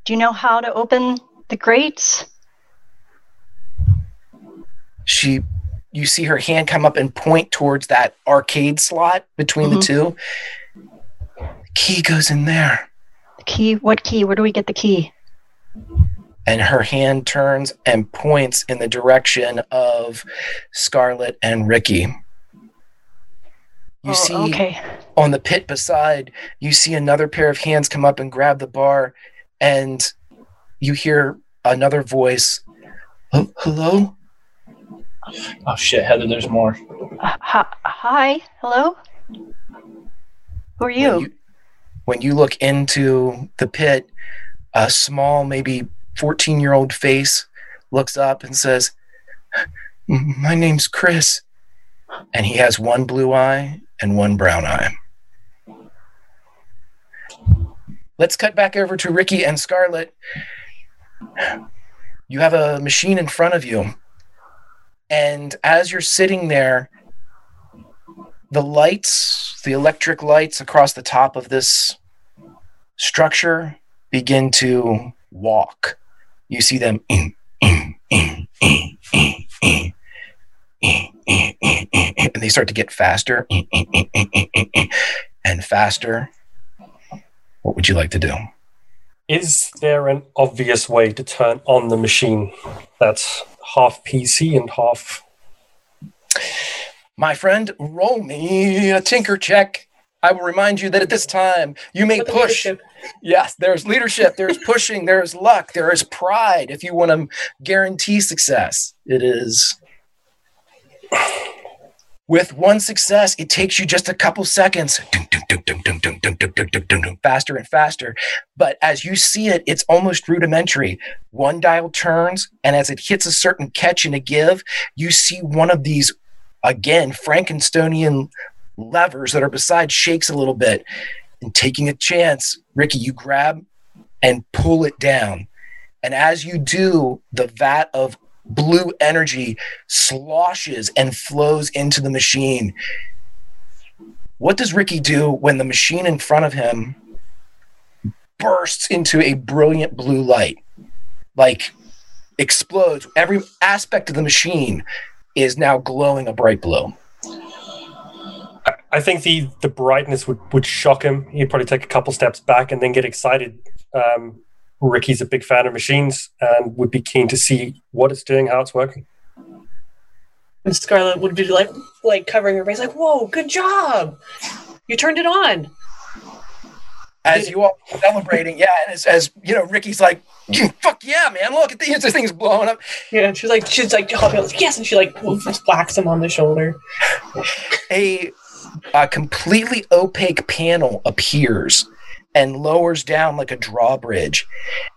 do you know how to open the grates? She, you see her hand come up and point towards that arcade slot between the two. The Key goes in there. The key? What key? Where do we get the key? and her hand turns and points in the direction of Scarlett and Ricky. You Oh, see okay. on the pit beside, you see another pair of hands come up and grab the bar, and you hear another voice. "H- Hello? Oh shit, Heather, there's more. Uh, hi, hi, hello. Who are you? When you look into the pit, a small, maybe 14 year old face looks up and says, My name's Chris. And he has one blue eye and one brown eye. Let's cut back over to Ricky and Scarlett. You have a machine in front of you. And as you're sitting there, the lights, the electric lights across the top of this structure begin to walk. You see them and (clears throat) (clears throat) (clears throat) they start to get faster and faster. What would you like to do? Is there an obvious way to turn on the machine that's half PC and half? My friend, roll me a tinker check. I will remind you that at this time you may push. Yes, there's leadership, there's pushing, there's luck, there is pride. If you want to guarantee success, it is. With one success, it takes you just a couple seconds, faster and faster. But as you see it, it's almost rudimentary. One dial turns, and as it hits a certain catch and a give, you see one of these, again, Frankensteinian levers that are beside shakes a little bit. And taking a chance, Ricky, you grab and pull it down. And as you do, the vat of blue energy sloshes and flows into the machine. What does Ricky do when the machine in front of him bursts into a brilliant blue light? Like explodes. Every aspect of the machine is now glowing a bright blue. I- think the the brightness would, would shock him. He'd probably take a couple steps back and then get excited. Um, Ricky's a big fan of machines and would be keen to see what it's doing, how it's working. And Scarlett would be like, like covering her face, like, "Whoa, good job! You turned it on." as you all celebrating, yeah, and as, as you know, Ricky's like, mm, "Fuck yeah, man! Look at (laughs) these, this thing's blowing up." Yeah, she's like, she's like, hopping, like, yes, and she like whacks him on the shoulder. A, a completely opaque panel appears and lowers down like a drawbridge,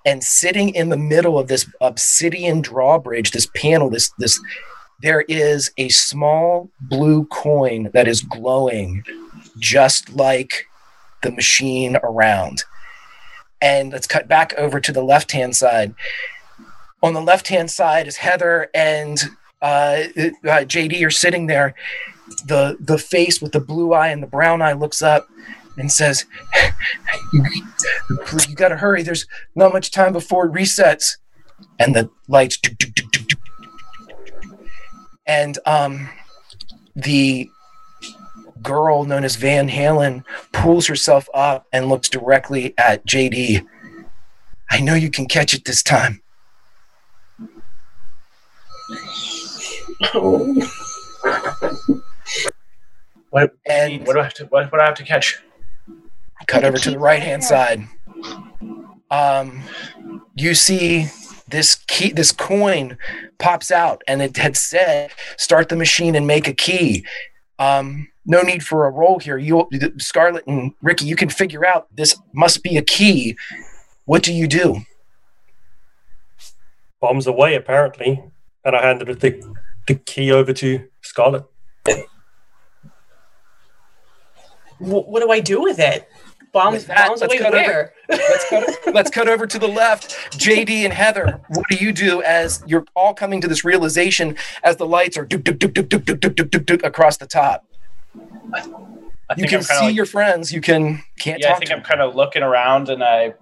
and sitting in the middle of this obsidian drawbridge, this panel, this this, there is a small blue coin that is glowing, just like the machine around. And let's cut back over to the left hand side. On the left hand side is Heather and uh, uh, JD are sitting there. The the face with the blue eye and the brown eye looks up and says, "You, you got to hurry. There's not much time before it resets." And the lights, and um, the girl known as Van Halen pulls herself up and looks directly at JD. I know you can catch it this time. What and what do I have to what, what do I have to catch? Cut over to the right hand side. Um, you see this key, this coin pops out, and it had said, "Start the machine and make a key." Um, no need for a roll here. You, Scarlett and Ricky, you can figure out this must be a key. What do you do? Bombs away, apparently, and I handed the the key over to Scarlett. what do I do with it? Bombs, that, bombs away where? Over, let's, cut, let's cut over to the left. JD and Heather, what do you do as you're all coming to this realization as the lights are doop, doop, doop, doop, doop, doop, doop, doop, across the top? you can see like, your friends. You can can't. Yeah, I think I'm kind of looking around, and I,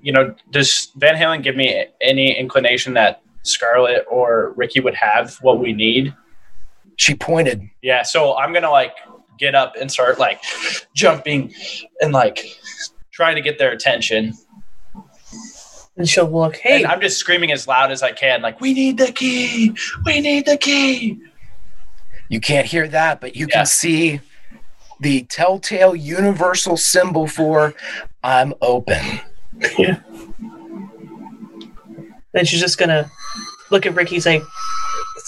you know, does Van Halen give me any inclination that Scarlett or Ricky would have what we need? She pointed. Yeah, so I'm gonna like get up and start like jumping and like trying to get their attention. And she'll look, hey. And I'm just screaming as loud as I can, like, we need the key. We need the key. You can't hear that, but you yeah. can see the telltale universal symbol for I'm open. Yeah. Then she's just gonna look at Ricky, and say,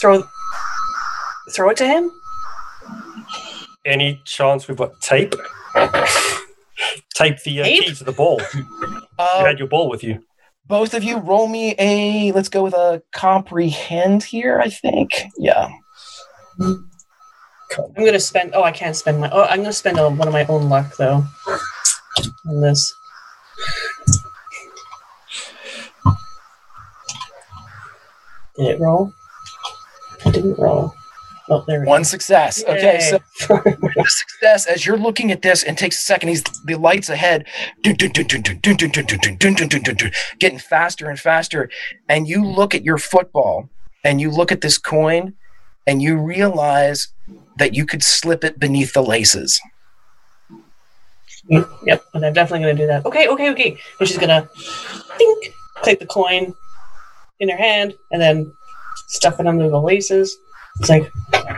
throw throw it to him? Any chance we've got tape? tape the uh, tape? key to the ball. Uh, you had your ball with you. Both of you roll me a. Let's go with a comprehend here. I think. Yeah. I'm gonna spend. Oh, I can't spend my. Oh, I'm gonna spend a, one of my own luck though on this. Did it roll? I didn't roll. Oh, there One success. Yay. Okay, so success as you're looking at this and takes a second. He's the lights ahead, getting faster and faster, and you look at your football and you look at this coin, and you realize that you could slip it beneath the laces. Yep, and I'm definitely going to do that. Okay, okay, okay. And she's going to think, take the coin in her hand and then stuff it under the laces. It's like,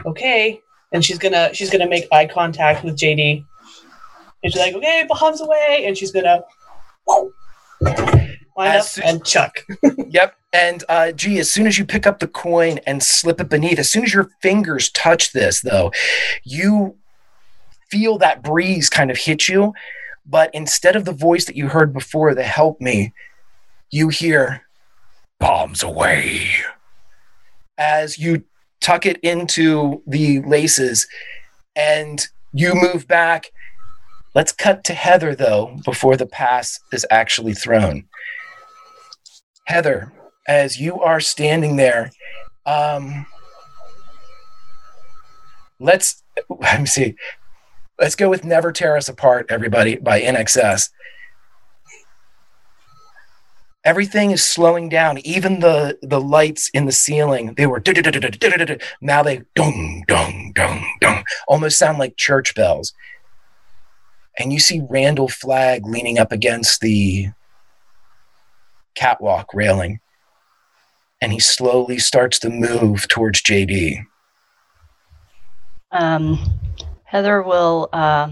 okay. And she's gonna she's gonna make eye contact with JD. And she's like, okay, bombs away, and she's gonna line up soon, and chuck. (laughs) yep. And uh, gee, as soon as you pick up the coin and slip it beneath, as soon as your fingers touch this, though, you feel that breeze kind of hit you. But instead of the voice that you heard before that helped me, you hear bombs away as you tuck it into the laces, and you move back. Let's cut to Heather, though, before the pass is actually thrown. Heather, as you are standing there, um, let's (laughs) let me see. Let's go with "Never Tear Us Apart," everybody, by INXS everything is slowing down. Even the the lights in the ceiling they were now they dong dong dong dong almost sound like church bells and you see randall flagg leaning up against the catwalk railing and he slowly starts to move towards jd um, heather will uh,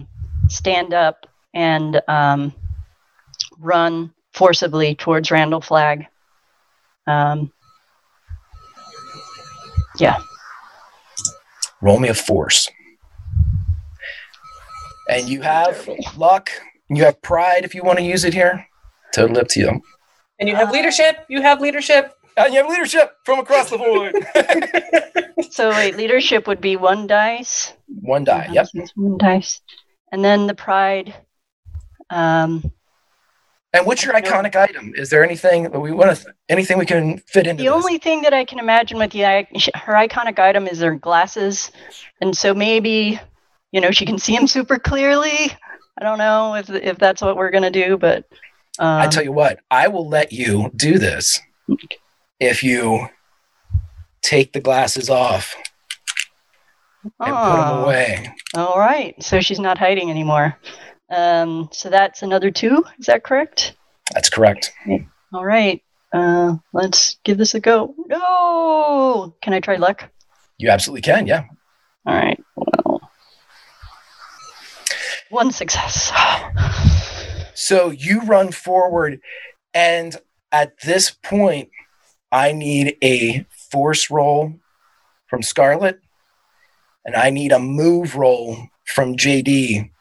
stand up and um, run forcibly towards Randall Flagg. Um, yeah. Roll me a force. And you have luck. You have pride if you want to use it here. Totally up to you. And you have leadership. You have leadership. And you have leadership from across the board. (laughs) so wait, leadership would be one dice. One die. Yep. One dice, and then the pride. Um, And what's your iconic item? Is there anything that we want to, anything we can fit into The this? only thing that I can imagine with the her iconic item is her glasses, and so maybe, you know, she can see him super clearly. I don't know if if that's what we're gonna do, but um, I tell you what, I will let you do this if you take the glasses off and put them oh, away. All right, so she's not hiding anymore. Um, so that's another two. Is that correct? That's correct. All right. Uh, let's give this a go. No! Can I try luck? You absolutely can, yeah. All right. Well, one success. (sighs) So you run forward, and at this point, I need a force roll from Scarlett, and I need a move roll from JD.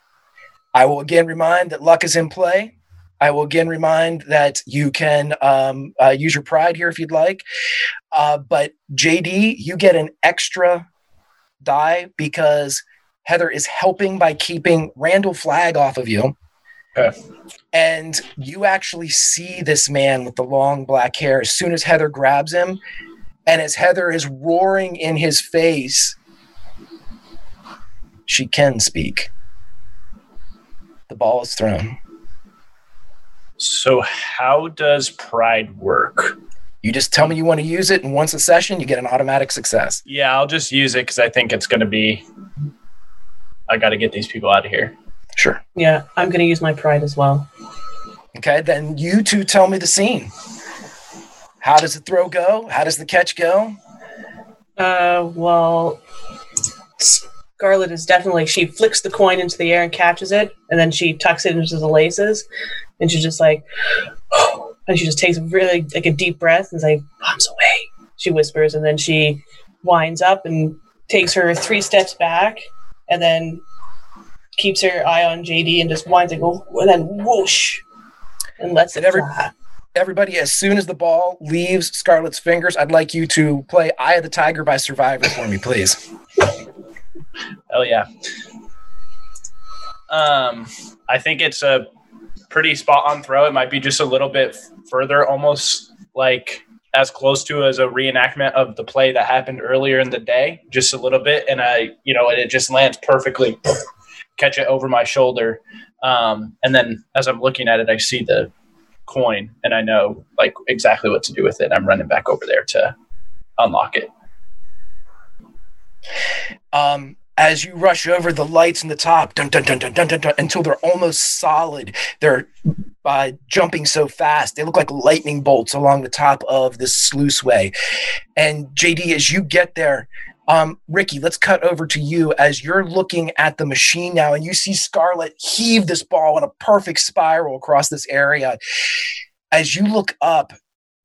I will again remind that luck is in play. I will again remind that you can um, uh, use your pride here if you'd like. Uh, but JD, you get an extra die because Heather is helping by keeping Randall Flagg off of you. And you actually see this man with the long black hair as soon as Heather grabs him. And as Heather is roaring in his face, she can speak. The ball is thrown. So, how does pride work? You just tell me you want to use it, and once a session, you get an automatic success. Yeah, I'll just use it because I think it's going to be. I got to get these people out of here. Sure. Yeah, I'm going to use my pride as well. Okay, then you two tell me the scene. How does the throw go? How does the catch go? Uh, well, Scarlett is definitely she flicks the coin into the air and catches it, and then she tucks it into the laces, and she's just like, (sighs) and she just takes really like a deep breath and is like, "Bombs away," she whispers, and then she winds up and takes her three steps back, and then keeps her eye on JD and just winds and go, oh, and then whoosh, and lets it every- fly. Everybody, as soon as the ball leaves Scarlett's fingers, I'd like you to play Eye of the Tiger by Survivor for me, please. Oh yeah. Um, I think it's a pretty spot on throw. It might be just a little bit further, almost like as close to as a reenactment of the play that happened earlier in the day, just a little bit, and I, you know, it just lands perfectly. Catch it over my shoulder, um, and then as I'm looking at it, I see the coin, and I know like exactly what to do with it. I'm running back over there to unlock it. um, as you rush over the lights in the top, dun, dun, dun, dun, dun, dun, dun, until they're almost solid. They're uh, jumping so fast. They look like lightning bolts along the top of this sluiceway. And JD, as you get there, um, Ricky, let's cut over to you as you're looking at the machine now, and you see Scarlett heave this ball in a perfect spiral across this area. As you look up,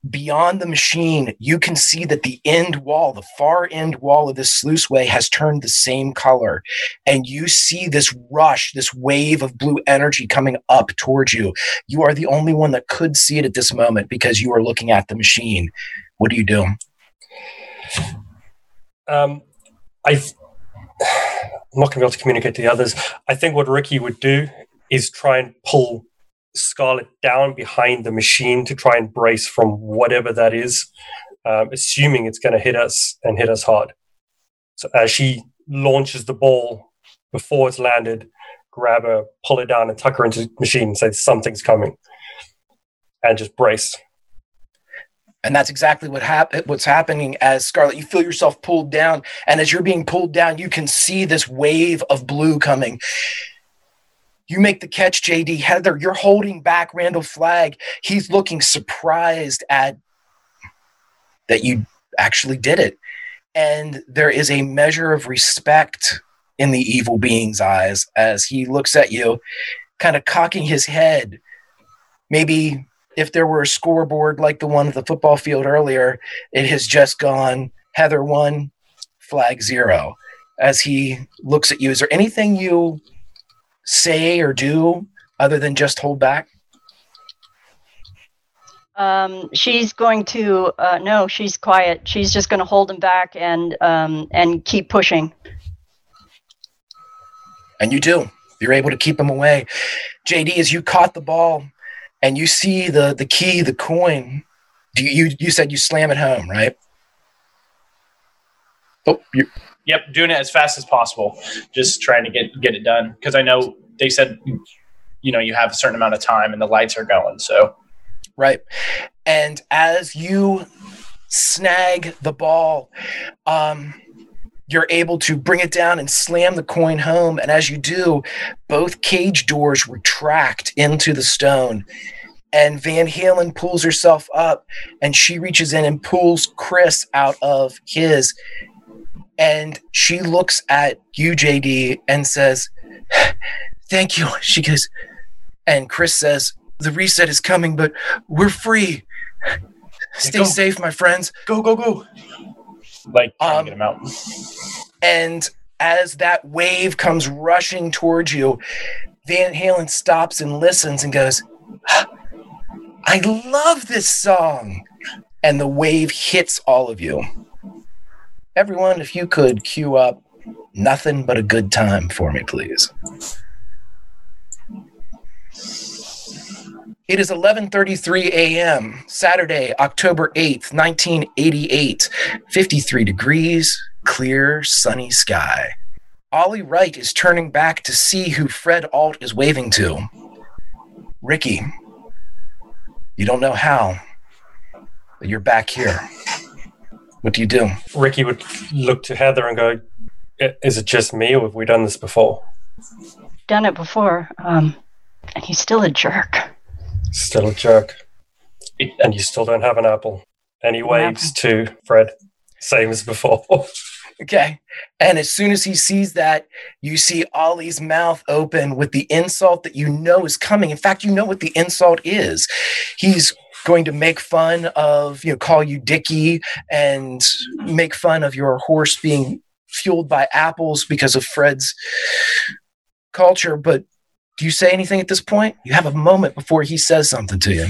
beyond the machine, you can see that the end wall, the far end wall of this sluiceway, has turned the same color. And you see this rush, this wave of blue energy coming up towards you. You are the only one that could see it at this moment because you are looking at the machine. What do you do? Um, I, (sighs) I'm not going to be able to communicate to the others. I think what Ricky would do is try and pull Scarlett down behind the machine to try and brace from whatever that is, um, assuming it's going to hit us and hit us hard. So as she launches the ball before it's landed, grab her, pull her down, and tuck her into the machine and say something's coming, and just brace. And that's exactly what hap- what's happening as Scarlett. You feel yourself pulled down, and as you're being pulled down, you can see this wave of blue coming. You make the catch, JD. Heather, you're holding back Randall Flagg. He's looking surprised at that you actually did it. And there is a measure of respect in the evil being's eyes as he looks at you, kind of cocking his head. Maybe if there were a scoreboard like the one at the football field earlier, it has just gone Heather one, Flagg zero. As he looks at you, is there anything you say or do other than just hold back? Um, she's going to uh, no, she's quiet. She's just going to hold him back and um, and keep pushing. And you do. You're able to keep him away. JD, as you caught the ball, and you see the the key, the coin. Do you you, you said you slam it home, right? Oh, you Yep, doing it as fast as possible. Just trying to get get it done because I know they said, you know, you have a certain amount of time and the lights are going. So, right. And as you snag the ball, um, you're able to bring it down and slam the coin home. And as you do, both cage doors retract into the stone. And Van Halen pulls herself up and she reaches in and pulls Chris out of his. And she looks at you, JD, and says, Thank you. (laughs) She goes, and Chris says, The reset is coming, but we're free. Stay go. safe, my friends. Go, go, go. like, um, to get him out. And as that wave comes rushing towards you, Van Halen stops and listens and goes, I love this song. And the wave hits all of you. Everyone, if you could cue up nothing but a good time for me, please. It is 11:33 a.m. Saturday, October 8th, 1988. 53 degrees, clear, sunny sky. Ollie Wright is turning back to see who Fred Alt is waving to. Ricky, you don't know how, but you're back here. What do you do? Ricky would look to Heather and go, Is it just me or have we done this before? Done it before, um, and he's still a jerk. Still a jerk. And you still don't have an apple. Any waves to Fred? Same as before. (laughs) Okay. And as soon as he sees that, you see Ollie's mouth open with the insult that you know is coming. In fact, you know what the insult is. He's going to make fun of, you know, call you Dickie and mm-hmm. make fun of your horse being fueled by apples because of Fred's culture. But do you say anything at this point? You have a moment before he says something to you.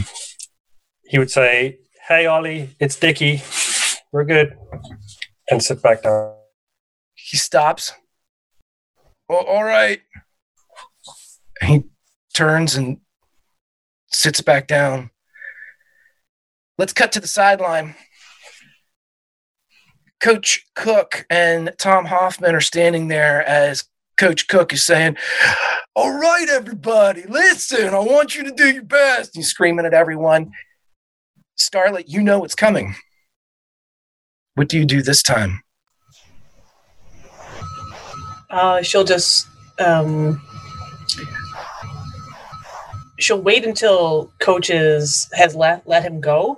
he would say, Hey, Ollie, it's Dickie. We're good. And sit back down. He stops. "Well, all right. He turns and sits back down. Let's cut to the sideline. Coach Cook and Tom Hoffman are standing there as Coach Cook is saying, All right, everybody, listen, I want you to do your best. He's screaming at everyone. Scarlett, you know what's coming. What do you do this time? Uh, she'll just um, she'll wait until coaches has let let him go,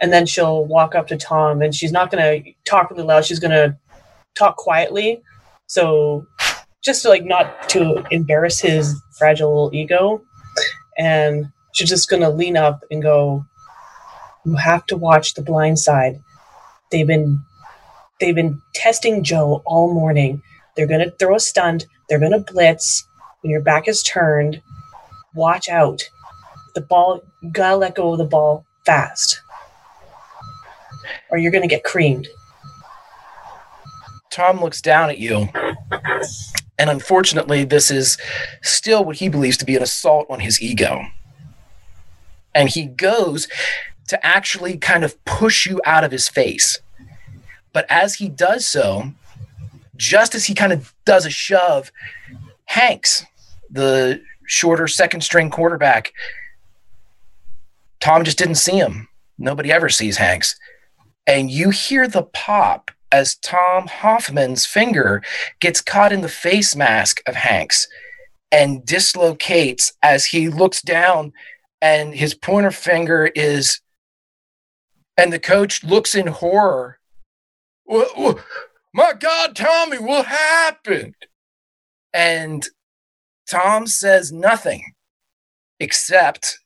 and then she'll walk up to Tom, and she's not gonna talk really loud. She's gonna talk quietly, so just to, like not to embarrass his fragile ego, and she's just gonna lean up and go, "You have to watch The Blind Side. They've been they've been testing Joe all morning." They're to throw a stunt. They're to blitz. When your back is turned, watch out. The ball, you gotta let go of the ball fast, or you're to get creamed. Tom looks down at you. And unfortunately, this is still what he believes to be an assault on his ego. And he goes to actually kind of push you out of his face. But as he does so, just as he kind of does a shove, Hanks, the shorter second string quarterback, Tom just didn't see him. Nobody ever sees Hanks. And you hear the pop as Tom Hoffman's finger gets caught in the face mask of Hanks and dislocates as he looks down and his pointer finger is and the coach looks in horror. "Wha- wha- My God, Tommy, what happened? And Tom says nothing except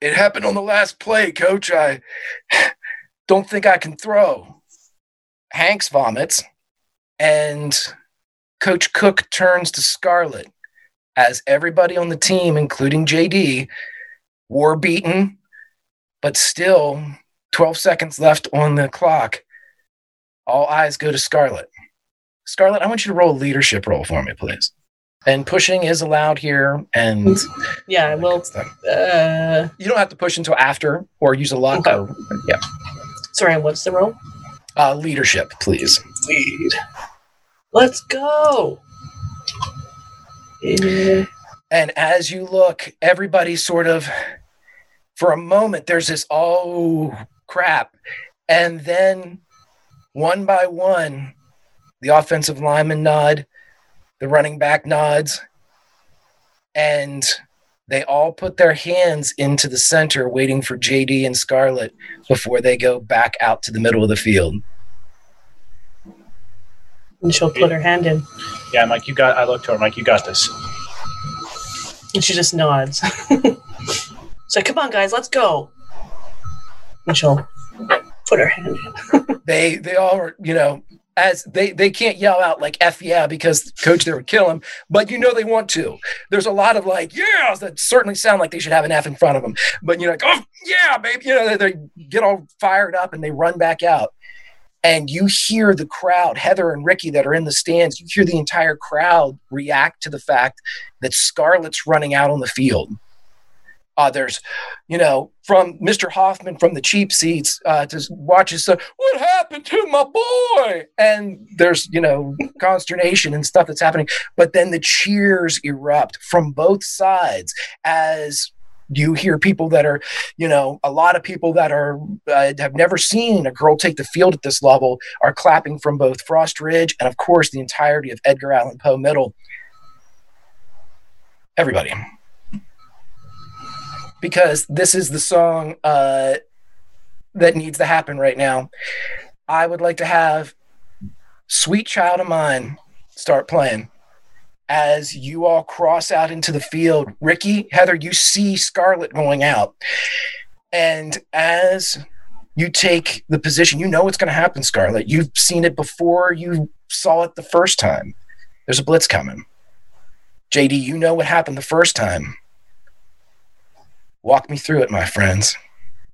it happened on the last play, coach. I (sighs) don't think I can throw. Hanks vomits, and Coach Cook turns to Scarlett as everybody on the team, including JD, war beaten, but still 12 seconds left on the clock. All eyes go to Scarlett. Scarlett, I want you to roll a leadership roll for me, please. And pushing is allowed here. And Yeah, well, uh, you don't have to push until after or use a luck. Or, yeah. sorry, what's the roll? Uh, leadership, please. Lead. Let's go. Yeah. And as you look, everybody sort of, for a moment, there's this, oh crap. And then one by one, the offensive lineman nod, the running back nods, and they all put their hands into the center, waiting for JD and Scarlett before they go back out to the middle of the field. And she'll put her hand in. Yeah, I'm like, you got. I look to her. I'm like, you got this. And she just nods. (laughs) so come on, guys, let's go. And she'll put her hand in. (laughs) they they all are, you know, as they they can't yell out like F yeah because coach there would kill him, but you know they want to. There's a lot of like yeahs that certainly sound like they should have an F in front of them, but you're like oh yeah baby, you know they, they get all fired up and they run back out, and you hear the crowd, Heather and Ricky that are in the stands, you hear the entire crowd react to the fact that Scarlett's running out on the field. Uh, there's, you know, from Mr. Hoffman from the cheap seats uh, to watches, uh, what happened to my boy? And there's, you know, (laughs) consternation and stuff that's happening. But then the cheers erupt from both sides as you hear people that are, you know, a lot of people that are uh, have never seen a girl take the field at this level are clapping from both Frost Ridge and, of course, the entirety of Edgar Allan Poe Middle. Everybody because this is the song uh, that needs to happen right now. I would like to have Sweet Child of Mine start playing as you all cross out into the field. Ricky, Heather, you see Scarlett going out. And as you take the position, you know what's going to happen, Scarlett. You've seen it before you saw it the first time. There's a blitz coming. JD, you know what happened the first time. Walk me through it, my friends.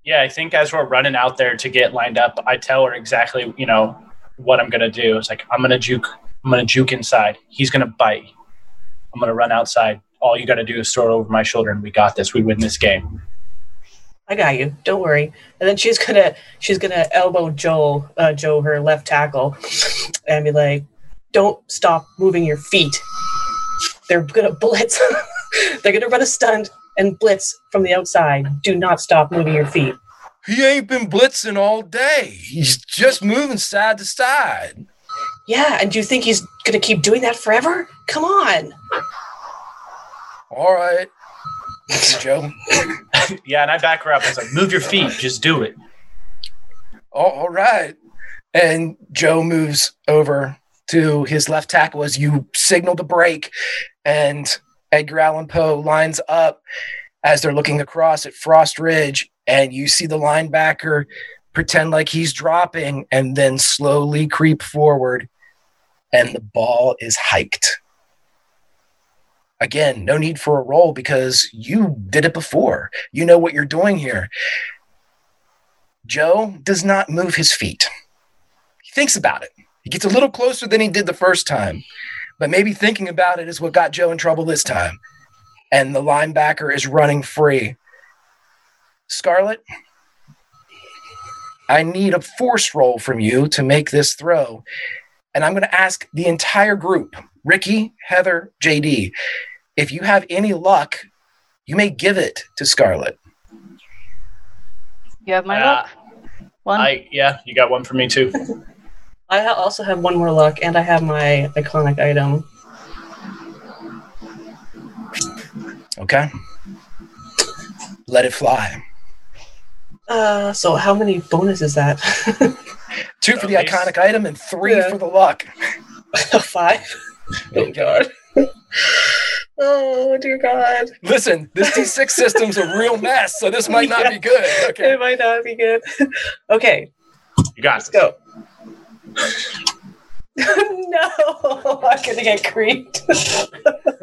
Yeah, I think as we're running out there to get lined up, I tell her exactly, you know, what I'm gonna do. It's like I'm gonna juke. I'm gonna juke inside. He's gonna bite. I'm gonna run outside. All you gotta do is throw it over my shoulder, and we got this. We win this game. I got you. Don't worry. And then she's gonna she's gonna elbow Joe, uh, Joe, her left tackle, and be like, "Don't stop moving your feet. They're gonna (laughs) blitz. They're gonna run a stunt and blitz from the outside. Do not stop moving your feet." He ain't been blitzing all day. He's just moving side to side. Yeah, and do you think he's gonna keep doing that forever? Come on. All right, Joe. (laughs) yeah, and I back her up. I was like, "Move your feet. Just do it." all, all right. And Joe moves over to his left tackle as you signal the break, and Edgar Allan Poe lines up as they're looking across at Frost Ridge, and you see the linebacker pretend like he's dropping and then slowly creep forward, and the ball is hiked. Again, no need for a roll because you did it before. You know what you're doing here. Joe does not move his feet. He thinks about it. He gets a little closer than he did the first time, but maybe thinking about it is what got Joe in trouble this time. And the linebacker is running free. Scarlett, I need a force roll from you to make this throw. And I'm going to ask the entire group Ricky, Heather, JD if you have any luck, you may give it to Scarlett. You have my Uh, luck. One. I yeah, you got one for me too. (laughs) I ha- also have one more luck, and I have my iconic item. Okay. Let it fly. Uh, so how many bonus is that? (laughs) Two for the iconic item and three Yeah. for the luck. (laughs) Five. Oh god. (laughs) oh dear God. Listen, this D6 system's a real mess, so this might not be good. Okay. It might not be good. okay, You got let's go. (laughs) no, I'm gonna get creeped.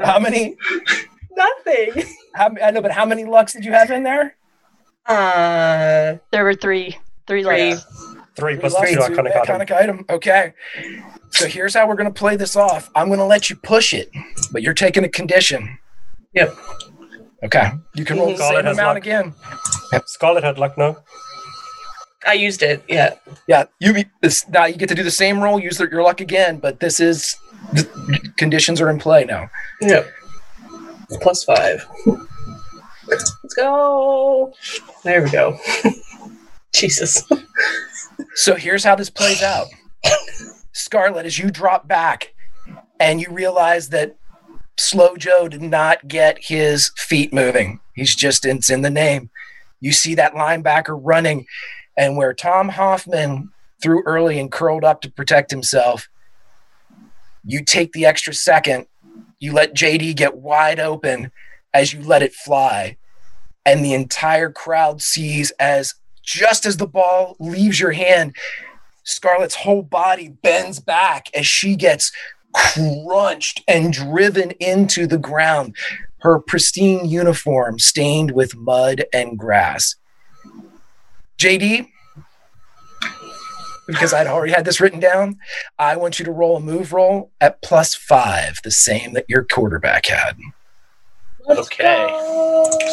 How many? Nothing. How, I know, but how many lucks did you have in there? Uh, There were three. Three Three. left. Three plus luck, two two iconic item. item. Okay. So here's how we're going to play this off. I'm going to let you push it, but you're taking a condition. Yep. Okay. You can roll the Scarlett same amount luck. again. Scarlett had luck, no? I used it. Yeah. Yeah. You this, now you get to do the same roll, use your luck again, but this is the conditions are in play now. Yep. Plus five. Let's go. There we go. (laughs) Jesus. So here's how this plays out. Scarlett, as you drop back and you realize that Slow Joe did not get his feet moving. He's just it's in the name. You see that linebacker running, and where Tom Hoffman threw early and curled up to protect himself, you take the extra second. You let JD get wide open as you let it fly, and the entire crowd sees as just as the ball leaves your hand, Scarlett's whole body bends back as she gets crunched and driven into the ground, her pristine uniform stained with mud and grass. JD, because I'd already had this written down, I want you to roll a move roll at plus five, the same that your quarterback had. Okay.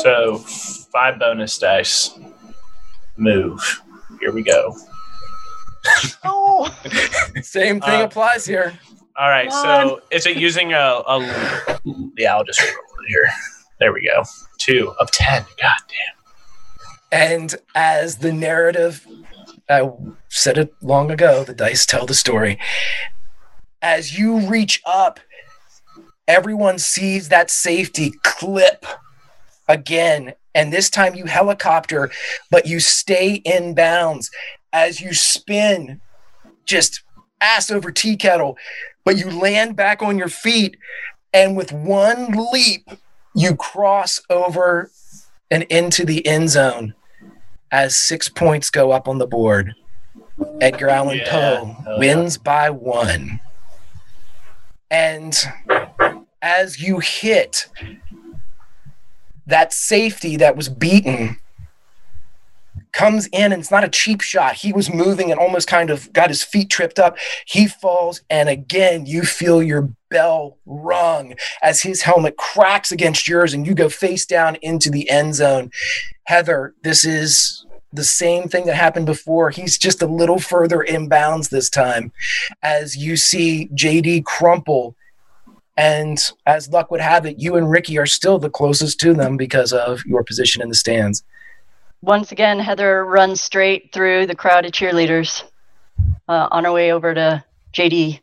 So five bonus dice. Move. Here we go. Oh, (laughs) Same thing Uh, applies here. All right. So is it using a, a yeah, I'll just roll it here. There we go. Two of ten. God damn. And as the narrative, I said it long ago, the dice tell the story. As you reach up, everyone sees that safety clip again. And this time you helicopter, but you stay in bounds as you spin just ass over tea kettle, but you land back on your feet. And with one leap, you cross over and into the end zone as six points go up on the board. Edgar Allan Yeah. Poe Oh, wins by one. And as you hit that safety that was beaten, comes in and it's not a cheap shot. He was moving and almost kind of got his feet tripped up. He falls, and again, you feel your bell rung as his helmet cracks against yours and you go face down into the end zone. Heather, this is the same thing that happened before. He's just a little further inbounds this time as you see JD crumple. And as luck would have it, you and Ricky are still the closest to them because of your position in the stands. once again, Heather runs straight through the crowd of cheerleaders uh, on her way over to JD.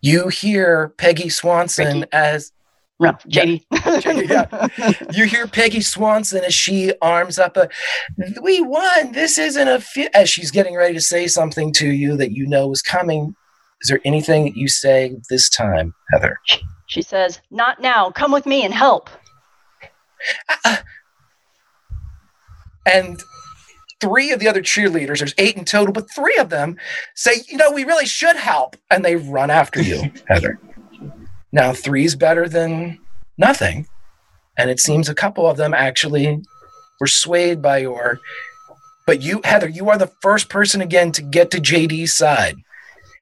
You hear Peggy Swanson as No, JD. (laughs) yeah. you hear Peggy Swanson as she arms up a we won. This isn't a fi-, as she's getting ready to say something to you that you know is coming. Is there anything that you say this time, Heather? She says, Not now. Come with me and help. Uh, uh, and three of the other cheerleaders, there's eight in total, but three of them say, you know, we really should help. And they run after you, (laughs) Heather. Now, three's better than nothing. And it seems a couple of them actually were swayed by your. But you, Heather, you are the first person again to get to JD's side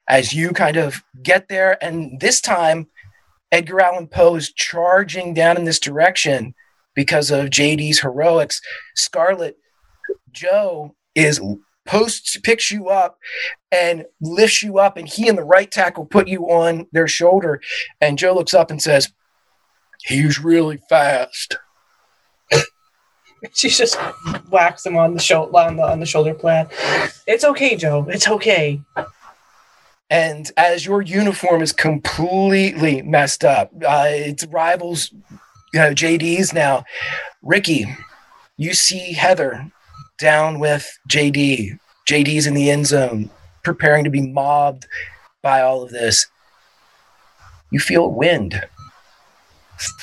as you kind of get there. And this time, Edgar Allan Poe is charging down in this direction because of JD's heroics. Scarlett Joe is posts picks you up and lifts you up, and he and the right tackle put you on their shoulder. And Joe looks up and says, "He's really fast." (laughs) She just whacks him on the shoulder on the on the shoulder pad. It's okay, Joe. It's okay. And as your uniform is completely messed up, uh, it rivals, you know, JD's now. Ricky, you see Heather down with JD. JD's in the end zone, preparing to be mobbed by all of this. You feel wind.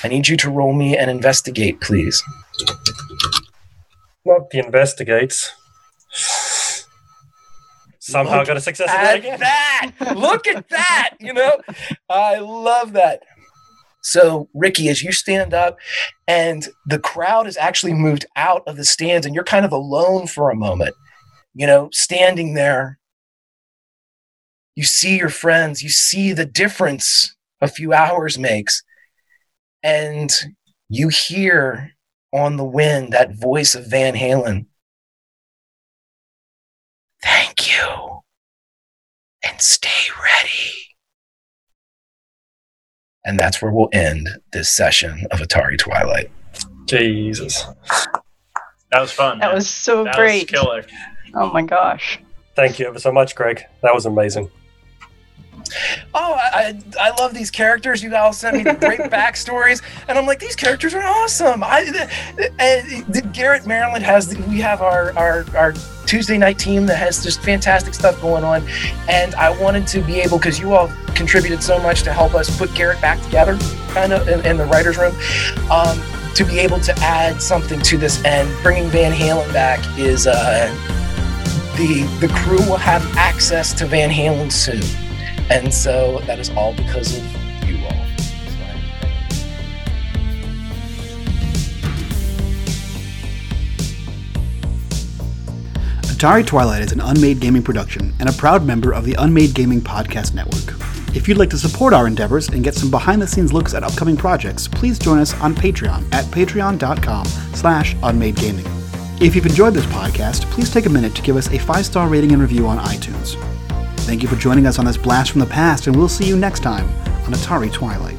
I need you to roll me and investigate, please. Not the investigates. Somehow got a success at again. that. Look at that. You know, I love that. So, Ricky, as you stand up and the crowd has actually moved out of the stands and you're kind of alone for a moment, you know, standing there you see your friends, you see the difference a few hours makes, and you hear on the wind that voice of Van Halen. Thank you. And stay ready. And that's where we'll end this session of Atari Twilight. Jesus. That was fun. That man. was so That was great. killer. Oh my gosh. Thank you ever so much, Greg. That was amazing. Oh, I, I I love these characters. You all sent me the great (laughs) backstories, and I'm like, these characters are awesome. I and the- Garrett Maryland has the, we have our, our our Tuesday night team that has just fantastic stuff going on, and I wanted to be able because you all contributed so much to help us put Garrett back together, kind of in, in the writers' room. Um, to be able to add something to this and bringing Van Halen back is uh, the the crew will have access to Van Halen soon. And so that is all because of Atari Twilight is an unmade gaming production and a proud member of the Unmade Gaming Podcast Network. If you'd like to support our endeavors and get some behind-the-scenes looks at upcoming projects, please join us on Patreon at patreon.com slash unmadegaming. If you've enjoyed this podcast, please take a minute to give us a five-star rating and review on iTunes. Thank you for joining us on this blast from the past, and we'll see you next time on Atari Twilight.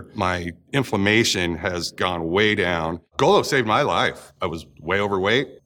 My inflammation has gone way down. Golo saved my life. I was way overweight.